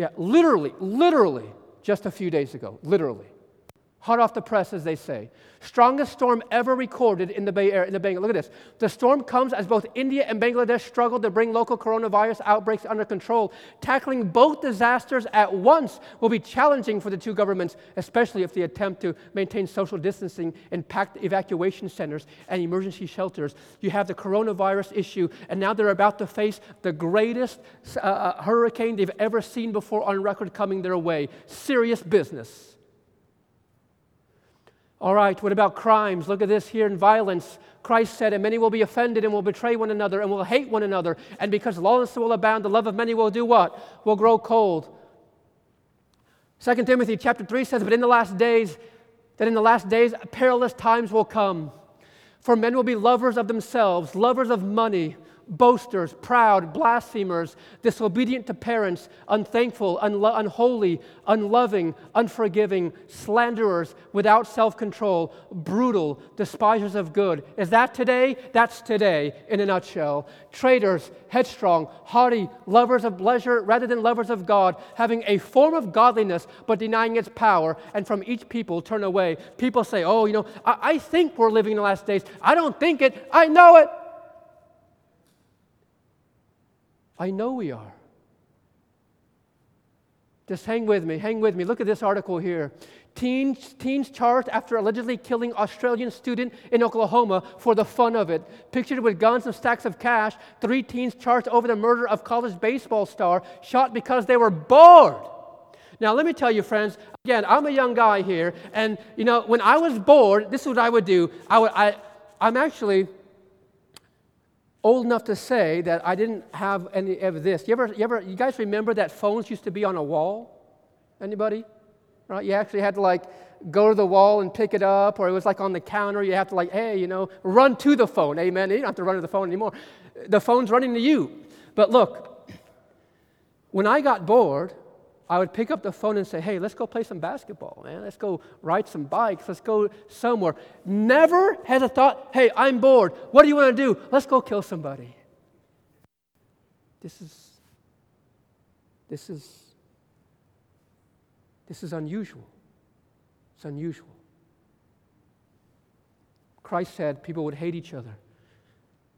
Yeah, literally, literally, just a few days ago, literally. Hot off the press, as they say. Strongest storm ever recorded in the Bay Area. In the Bangladesh. Look at this. The storm comes as both India and Bangladesh struggle to bring local coronavirus outbreaks under control. Tackling both disasters at once will be challenging for the two governments, especially if they attempt to maintain social distancing in packed evacuation centers and emergency shelters. You have the coronavirus issue, and now they're about to face the greatest uh, uh hurricane they've ever seen before on record coming their way. Serious business. All right, what about crimes? Look at this here in violence. Christ said, And many will be offended and will betray one another and will hate one another. And because lawlessness will abound, the love of many will do what? Will grow cold. 2 Timothy chapter 3 says, But in the last days, that in the last days perilous times will come. For men will be lovers of themselves, lovers of money boasters, proud, blasphemers, disobedient to parents, unthankful, unlo- unholy, unloving, unforgiving, slanderers, without self control, brutal, despisers of good. Is that today? That's today in a nutshell. Traitors, headstrong, haughty, lovers of pleasure rather than lovers of God, having a form of godliness but denying its power, and from each people turn away. People say, Oh, you know, I, I think we're living in the last days. I don't think it, I know it. I know we are. Just hang with me, hang with me. Look at this article here. Teens, teens charged after allegedly killing Australian student in Oklahoma for the fun of it. Pictured with guns and stacks of cash, three teens charged over the murder of college baseball star shot because they were bored. Now, let me tell you, friends, again, I'm a young guy here, and you know, when I was bored, this is what I would do. I would, I, I'm actually old enough to say that I didn't have any of this. You ever, you ever, you guys remember that phones used to be on a wall? Anybody? Right? You actually had to like go to the wall and pick it up, or it was like on the counter. You have to like, hey, you know, run to the phone. Amen. You don't have to run to the phone anymore. The phone's running to you. But look, when I got bored, I would pick up the phone and say, hey, let's go play some basketball, man. Let's go ride some bikes. Let's go somewhere. Never had a thought, hey, I'm bored. What do you want to do? Let's go kill somebody. This is, this is, this is unusual. It's unusual. Christ said people would hate each other.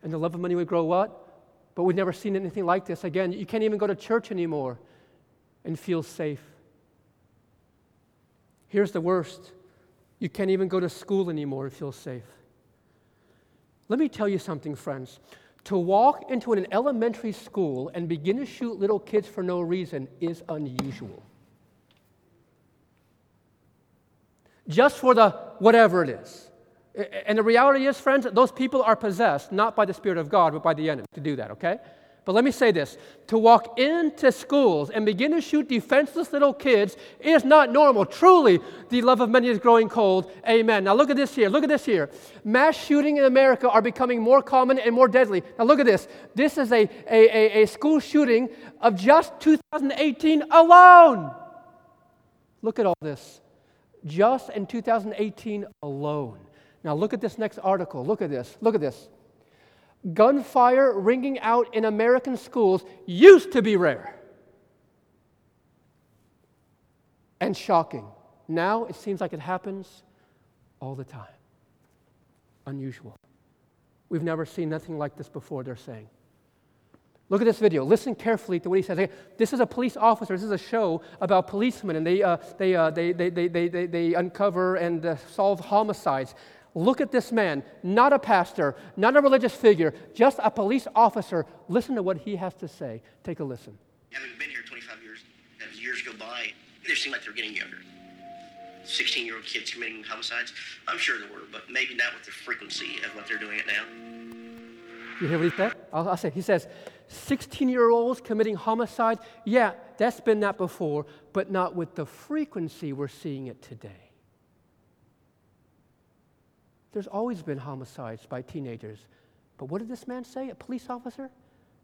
And the love of money would grow what? But we've never seen anything like this. Again, you can't even go to church anymore and feel safe. Here's the worst you can't even go to school anymore and feel safe. Let me tell you something, friends. To walk into an elementary school and begin to shoot little kids for no reason is unusual. Just for the whatever it is. And the reality is, friends, those people are possessed not by the Spirit of God, but by the enemy to do that, okay? But let me say this to walk into schools and begin to shoot defenseless little kids is not normal. Truly, the love of many is growing cold. Amen. Now, look at this here. Look at this here. Mass shooting in America are becoming more common and more deadly. Now, look at this. This is a, a, a, a school shooting of just 2018 alone. Look at all this. Just in 2018 alone. Now, look at this next article. Look at this. Look at this gunfire ringing out in American schools used to be rare and shocking. Now it seems like it happens all the time. Unusual. We've never seen nothing like this before, they're saying. Look at this video. Listen carefully to what he says. This is a police officer. This is a show about policemen, and they, uh, they, uh, they, they, they, they, they, uncover and uh, solve homicides. Look at this man, not a pastor, not a religious figure, just a police officer. Listen to what he has to say. Take a listen. Having been here 25 years, as years go by, they seem like they're getting younger. 16 year old kids committing homicides. I'm sure there were, but maybe not with the frequency of what they're doing it now. You hear what he said? I'll, I'll say, he says, 16 year olds committing homicide. Yeah, that's been that before, but not with the frequency we're seeing it today. There's always been homicides by teenagers. But what did this man say? A police officer?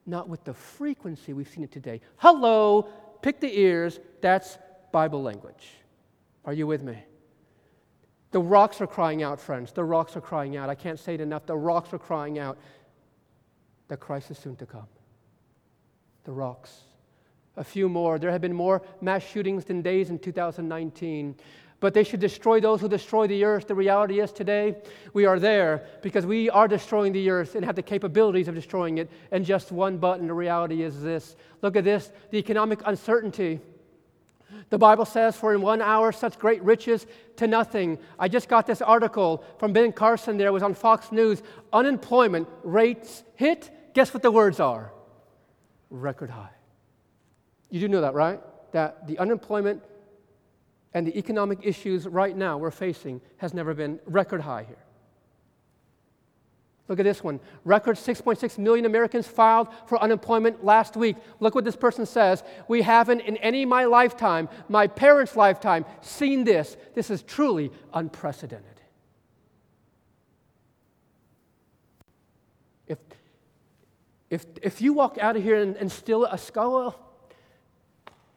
Not with the frequency we've seen it today. Hello, pick the ears. That's Bible language. Are you with me? The rocks are crying out, friends. The rocks are crying out. I can't say it enough. The rocks are crying out that Christ is soon to come. The rocks. A few more. There have been more mass shootings than days in 2019 but they should destroy those who destroy the earth. The reality is today we are there because we are destroying the earth and have the capabilities of destroying it. And just one button, the reality is this. Look at this the economic uncertainty. The Bible says, For in one hour such great riches to nothing. I just got this article from Ben Carson there, it was on Fox News. Unemployment rates hit. Guess what the words are? Record high. You do know that, right? That the unemployment and the economic issues right now we're facing has never been record high here. Look at this one. Record 6.6 million Americans filed for unemployment last week. Look what this person says. We haven't in any my lifetime, my parents' lifetime, seen this. This is truly unprecedented. If, If, if you walk out of here and, and still a skull,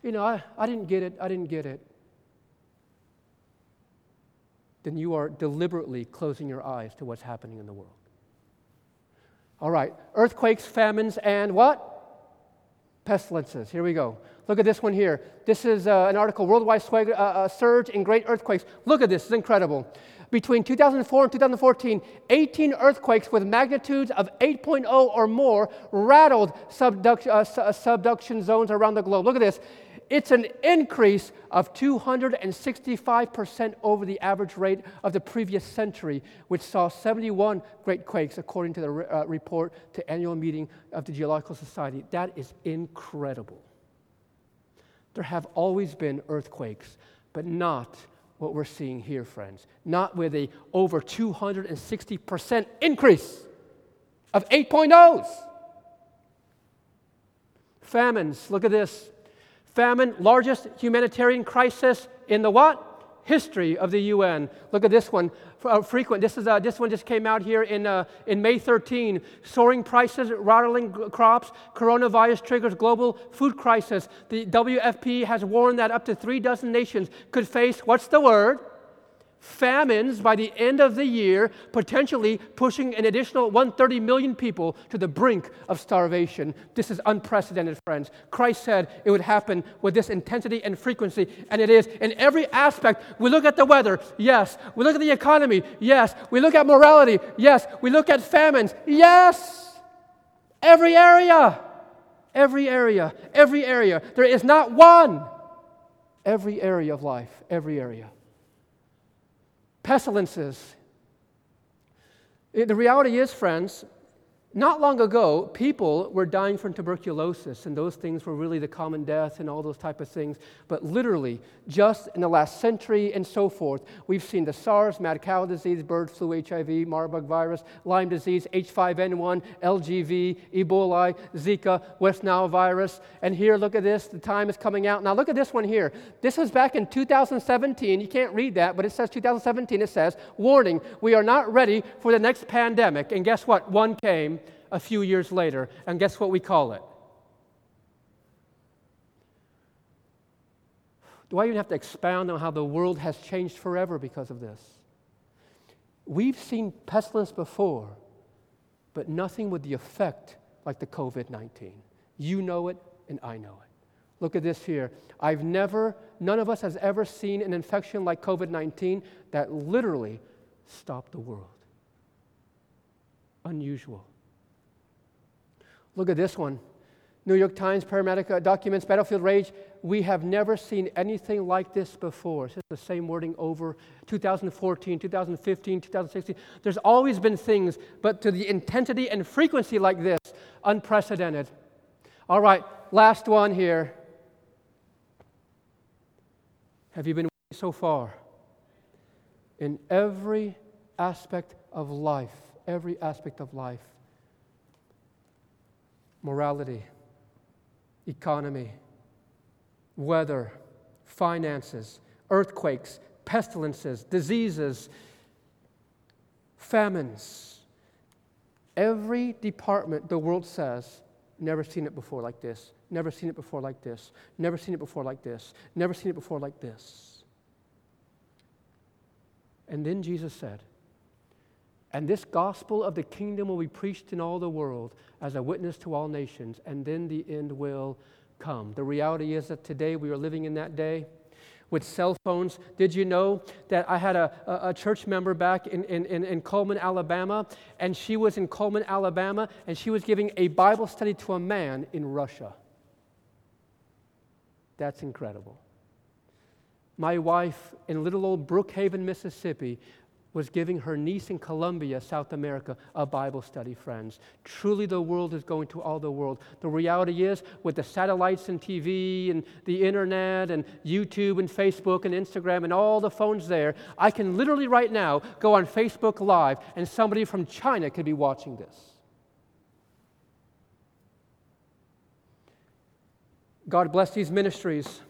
you know, I, I didn't get it, I didn't get it, then you are deliberately closing your eyes to what's happening in the world. All right, earthquakes, famines, and what? Pestilences. Here we go. Look at this one here. This is uh, an article Worldwide swag, uh, uh, Surge in Great Earthquakes. Look at this, it's incredible. Between 2004 and 2014, 18 earthquakes with magnitudes of 8.0 or more rattled uh, subduction zones around the globe. Look at this. It's an increase of 265% over the average rate of the previous century, which saw 71 great quakes, according to the uh, report to annual meeting of the Geological Society. That is incredible. There have always been earthquakes, but not what we're seeing here, friends. Not with a over 260% increase of 8.0s. Famines, look at this. Famine, largest humanitarian crisis in the what? History of the UN. Look at this one. Uh, frequent. This is uh, this one just came out here in uh, in May 13. Soaring prices, rattling crops. Coronavirus triggers global food crisis. The WFP has warned that up to three dozen nations could face what's the word? Famines by the end of the year, potentially pushing an additional 130 million people to the brink of starvation. This is unprecedented, friends. Christ said it would happen with this intensity and frequency, and it is in every aspect. We look at the weather, yes. We look at the economy, yes. We look at morality, yes. We look at famines, yes. Every area, every area, every area. There is not one. Every area of life, every area pestilences. The reality is, friends, not long ago, people were dying from tuberculosis, and those things were really the common death and all those type of things. But literally, just in the last century and so forth, we've seen the SARS, mad cow disease, bird flu, HIV, Marburg virus, Lyme disease, H5N1, LGV, Ebola, Zika, West Nile virus. And here, look at this. The time is coming out. Now, look at this one here. This was back in 2017. You can't read that, but it says 2017. It says, Warning, we are not ready for the next pandemic. And guess what? One came a few years later. And guess what we call it? Do I even have to expound on how the world has changed forever because of this? We've seen pestilence before, but nothing with the effect like the COVID 19. You know it, and I know it. Look at this here. I've never, none of us has ever seen an infection like COVID 19 that literally stopped the world. Unusual. Look at this one. New York Times paramedic documents battlefield rage. We have never seen anything like this before. It's the same wording over 2014, 2015, 2016. There's always been things, but to the intensity and frequency like this, unprecedented. All right, last one here. Have you been so far? In every aspect of life, every aspect of life morality, economy, weather, finances, earthquakes, pestilences, diseases, famines. Every department, the world says, never seen it before like this, never seen it before like this, never seen it before like this, never seen it before like this. And then Jesus said, and this gospel of the kingdom will be preached in all the world as a witness to all nations, and then the end will come. The reality is that today we are living in that day with cell phones. Did you know that I had a, a, a church member back in, in, in, Cullman, Alabama, and she was in Cullman, Alabama, and she was giving a Bible study to a man in Russia? That's incredible. My wife in little old Brookhaven, Mississippi, was giving her niece in Colombia, South America, a Bible study, friends. Truly, the world is going to all the world. The reality is, with the satellites and TV and the internet and YouTube and Facebook and Instagram and all the phones there, I can literally right now go on Facebook Live and somebody from China could be watching this. God bless these ministries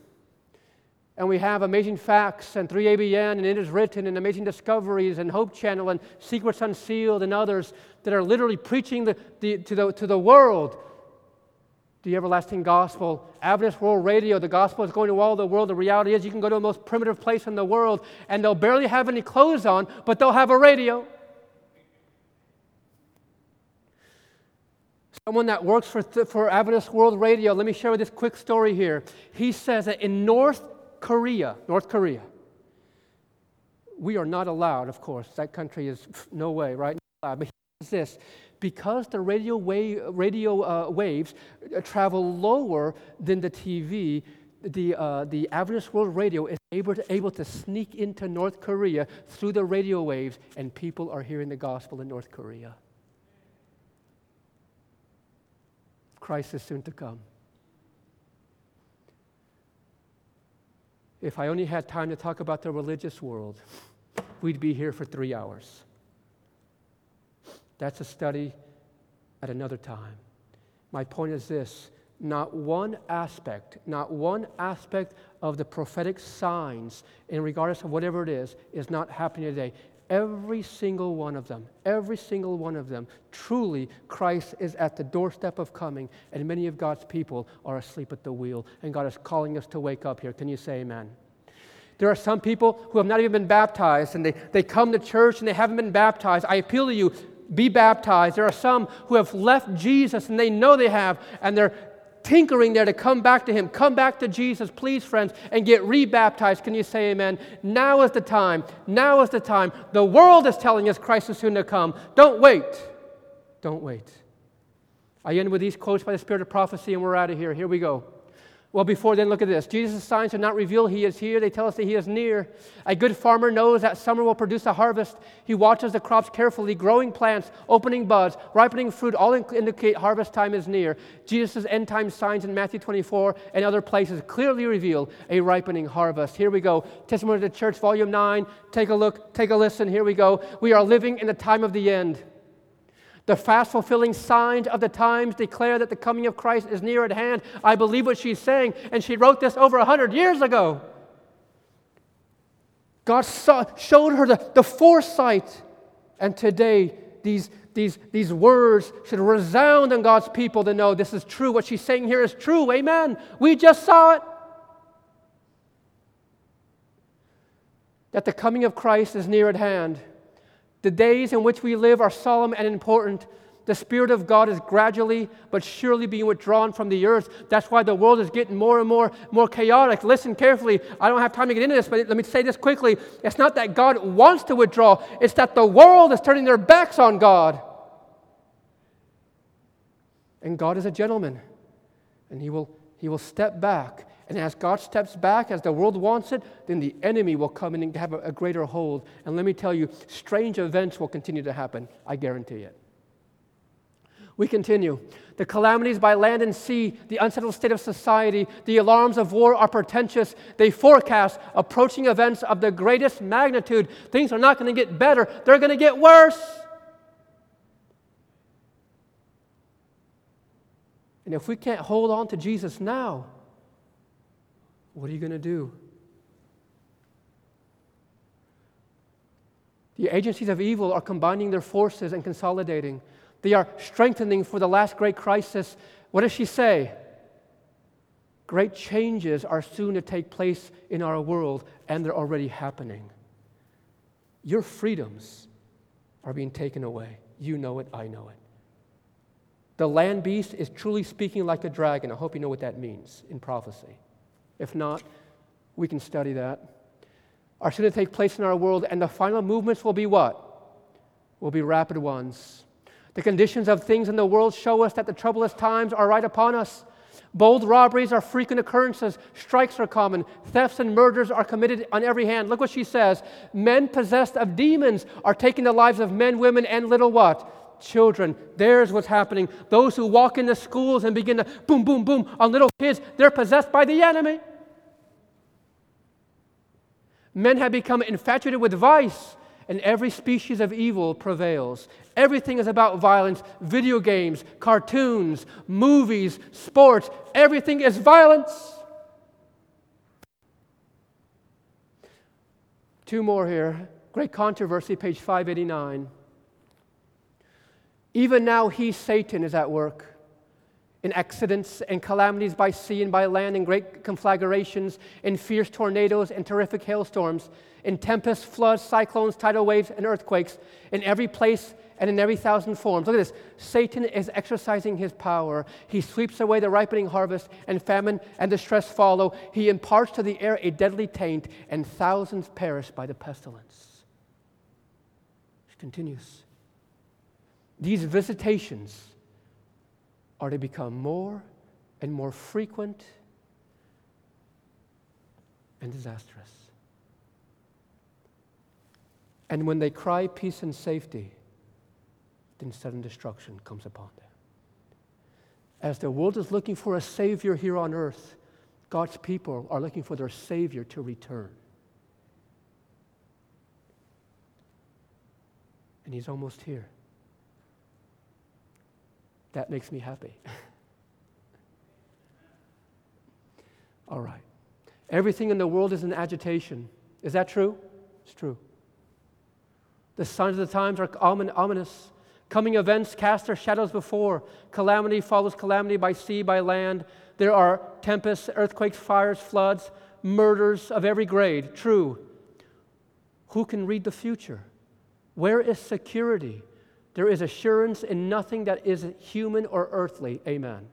and we have Amazing Facts and 3ABN and It Is Written and Amazing Discoveries and Hope Channel and Secrets Unsealed and others that are literally preaching the, the, to, the, to the world the everlasting gospel. Adventist World Radio, the gospel is going to all the world. The reality is, you can go to the most primitive place in the world and they'll barely have any clothes on, but they'll have a radio. Someone that works for, for Adventist World Radio, let me share this quick story here. He says that in North Korea, North Korea, we are not allowed, of course, that country is no way, right? But he says this because the radio, wave, radio uh, waves uh, travel lower than the TV, the, uh, the Adventist World Radio is able to, able to sneak into North Korea through the radio waves, and people are hearing the gospel in North Korea. Christ is soon to come. If I only had time to talk about the religious world, we'd be here for three hours. That's a study at another time. My point is this not one aspect, not one aspect of the prophetic signs, in regardless of whatever it is, is not happening today. Every single one of them, every single one of them, truly, Christ is at the doorstep of coming, and many of God's people are asleep at the wheel, and God is calling us to wake up here. Can you say amen? There are some people who have not even been baptized, and they, they come to church and they haven't been baptized. I appeal to you, be baptized. There are some who have left Jesus and they know they have, and they're tinkering there to come back to Him. Come back to Jesus, please, friends, and get rebaptized. Can you say amen? Now is the time. Now is the time. The world is telling us Christ is soon to come. Don't wait. Don't wait. I end with these quotes by the Spirit of prophecy, and we're out of here. Here we go. Well, before then, look at this. Jesus' signs are not revealed he is here. They tell us that he is near. A good farmer knows that summer will produce a harvest. He watches the crops carefully, growing plants, opening buds, ripening fruit, all indicate harvest time is near. Jesus' end time signs in Matthew 24 and other places clearly reveal a ripening harvest. Here we go. Testimony to the Church, Volume 9. Take a look, take a listen. Here we go. We are living in the time of the end. The fast fulfilling signs of the times declare that the coming of Christ is near at hand. I believe what she's saying, and she wrote this over 100 years ago. God saw, showed her the, the foresight, and today these, these, these words should resound in God's people to know this is true. What she's saying here is true. Amen. We just saw it. That the coming of Christ is near at hand. The days in which we live are solemn and important. The Spirit of God is gradually but surely being withdrawn from the earth. That's why the world is getting more and more, more chaotic. Listen carefully. I don't have time to get into this, but let me say this quickly. It's not that God wants to withdraw, it's that the world is turning their backs on God. And God is a gentleman, and He will, he will step back and as God steps back, as the world wants it, then the enemy will come in and have a, a greater hold. And let me tell you, strange events will continue to happen. I guarantee it. We continue. The calamities by land and sea, the unsettled state of society, the alarms of war are portentous. They forecast approaching events of the greatest magnitude. Things are not going to get better, they're going to get worse. And if we can't hold on to Jesus now, what are you going to do? The agencies of evil are combining their forces and consolidating. They are strengthening for the last great crisis. What does she say? Great changes are soon to take place in our world, and they're already happening. Your freedoms are being taken away. You know it, I know it. The land beast is truly speaking like a dragon. I hope you know what that means in prophecy. If not, we can study that. Are soon to take place in our world, and the final movements will be what? Will be rapid ones. The conditions of things in the world show us that the troublous times are right upon us. Bold robberies are frequent occurrences. Strikes are common. Thefts and murders are committed on every hand. Look what she says. Men possessed of demons are taking the lives of men, women, and little what? Children. There's what's happening. Those who walk into schools and begin to boom, boom, boom on little kids, they're possessed by the enemy. Men have become infatuated with vice, and every species of evil prevails. Everything is about violence video games, cartoons, movies, sports. Everything is violence. Two more here. Great controversy, page 589. Even now, he, Satan, is at work in accidents and calamities by sea and by land, in great conflagrations, in fierce tornadoes and terrific hailstorms, in tempests, floods, cyclones, tidal waves, and earthquakes, in every place and in every thousand forms. Look at this. Satan is exercising his power. He sweeps away the ripening harvest, and famine and distress follow. He imparts to the air a deadly taint, and thousands perish by the pestilence. It continues. These visitations are to become more and more frequent and disastrous. And when they cry peace and safety, then sudden destruction comes upon them. As the world is looking for a Savior here on earth, God's people are looking for their Savior to return. And He's almost here. That makes me happy. <laughs> All right. Everything in the world is in agitation. Is that true? It's true. The signs of the times are ominous. Coming events cast their shadows before. Calamity follows calamity by sea, by land. There are tempests, earthquakes, fires, floods, murders of every grade. True. Who can read the future? Where is security? There is assurance in nothing that is human or earthly. Amen.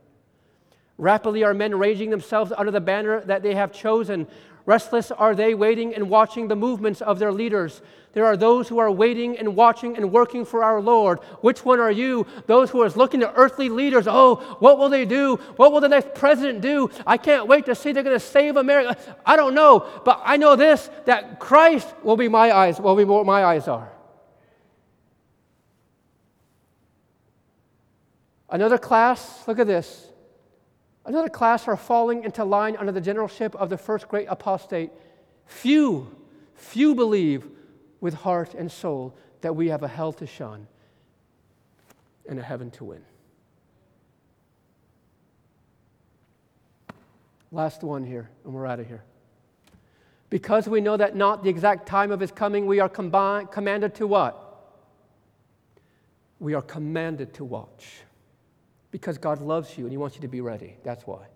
Rapidly are men ranging themselves under the banner that they have chosen. Restless are they waiting and watching the movements of their leaders. There are those who are waiting and watching and working for our Lord. Which one are you? Those who are looking to earthly leaders. Oh, what will they do? What will the next president do? I can't wait to see they're going to save America. I don't know, but I know this that Christ will be my eyes, will be what my eyes are. Another class, look at this. Another class are falling into line under the generalship of the first great apostate. Few, few believe with heart and soul that we have a hell to shun and a heaven to win. Last one here, and we're out of here. Because we know that not the exact time of his coming, we are combined, commanded to what? We are commanded to watch. Because God loves you and He wants you to be ready. That's why.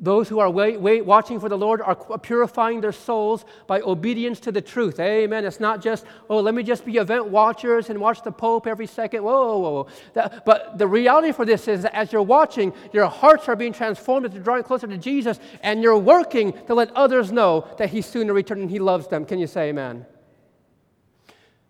Those who are wait, wait, watching for the Lord are purifying their souls by obedience to the truth. Amen. It's not just, oh, let me just be event watchers and watch the Pope every second. Whoa, whoa, whoa. That, but the reality for this is that as you're watching, your hearts are being transformed as you're drawing closer to Jesus, and you're working to let others know that He's soon to return and He loves them. Can you say amen?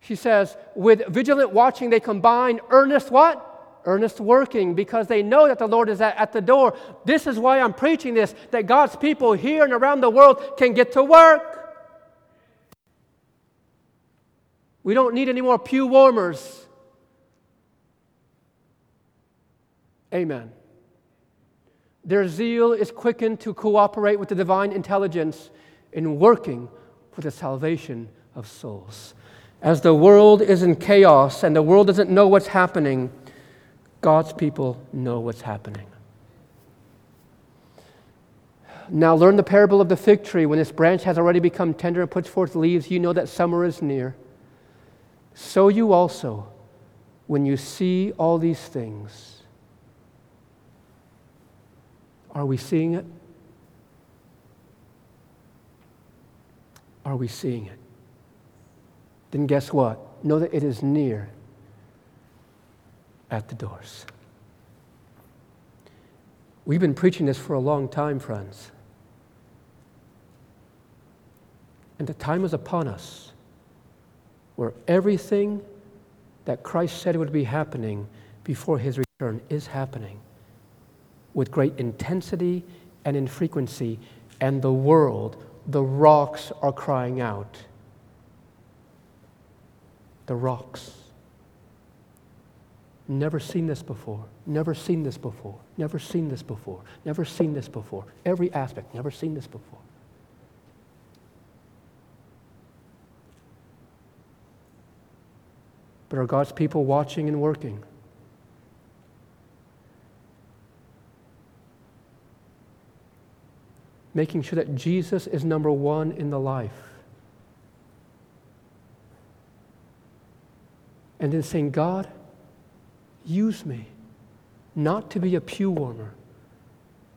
She says, with vigilant watching, they combine earnest what? Earnest working because they know that the Lord is at, at, the door. This is why I'm preaching this that God's people here and around the world can get to work. We don't need any more pew warmers. Amen. Their zeal is quickened to cooperate with the divine intelligence in working for the salvation of souls. As the world is in chaos and the world doesn't know what's happening, God's people know what's happening. Now learn the parable of the fig tree. When its branch has already become tender and puts forth leaves, you know that summer is near. So you also, when you see all these things, are we seeing it? Are we seeing it? Then guess what? Know that it is near at the doors. We've been preaching this for a long time, friends. And the time is upon us where everything that Christ said would be happening before his return is happening with great intensity and in frequency, and the world, the rocks are crying out the rocks. Never seen this before. Never seen this before. Never seen this before. Never seen this before. Every aspect, never seen this before. But are God's people watching and working? making sure that Jesus is number one in the life. And then saying, God, use me, not to be a pew warmer,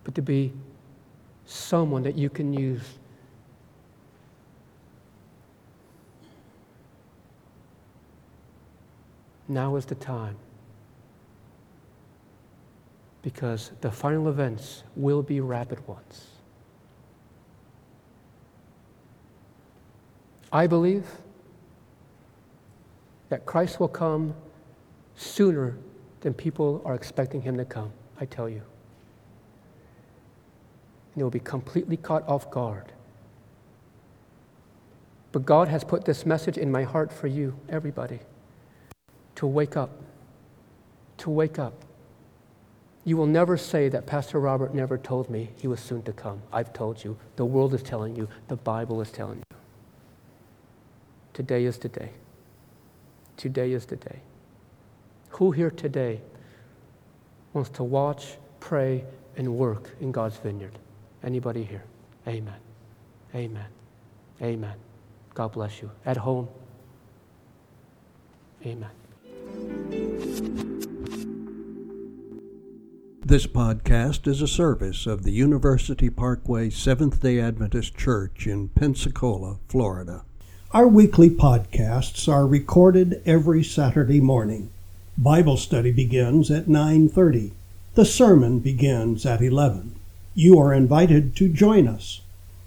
but to be someone that you can use. Now is the time. Because the final events will be rapid ones. I believe that Christ will come sooner than people are expecting him to come, I tell you. And they will be completely caught off guard. But God has put this message in my heart for you, everybody, to wake up. To wake up. You will never say that Pastor Robert never told me he was soon to come. I've told you. The world is telling you. The Bible is telling you. Today is the day. Today is the day. Who here today wants to watch, pray, and work in God's vineyard? Anybody here? Amen. Amen. Amen. God bless you. At home. Amen. This podcast is a service of the University Parkway Seventh day Adventist Church in Pensacola, Florida. Our weekly podcasts are recorded every Saturday morning. Bible study begins at 9:30. The sermon begins at 11. You are invited to join us.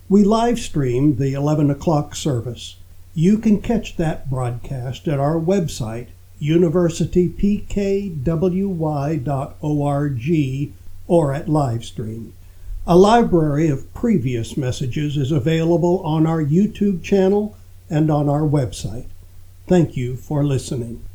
We live stream the 11 o'clock service. You can catch that broadcast at our website, universitypkwy.org, or at Livestream. A library of previous messages is available on our YouTube channel and on our website. Thank you for listening.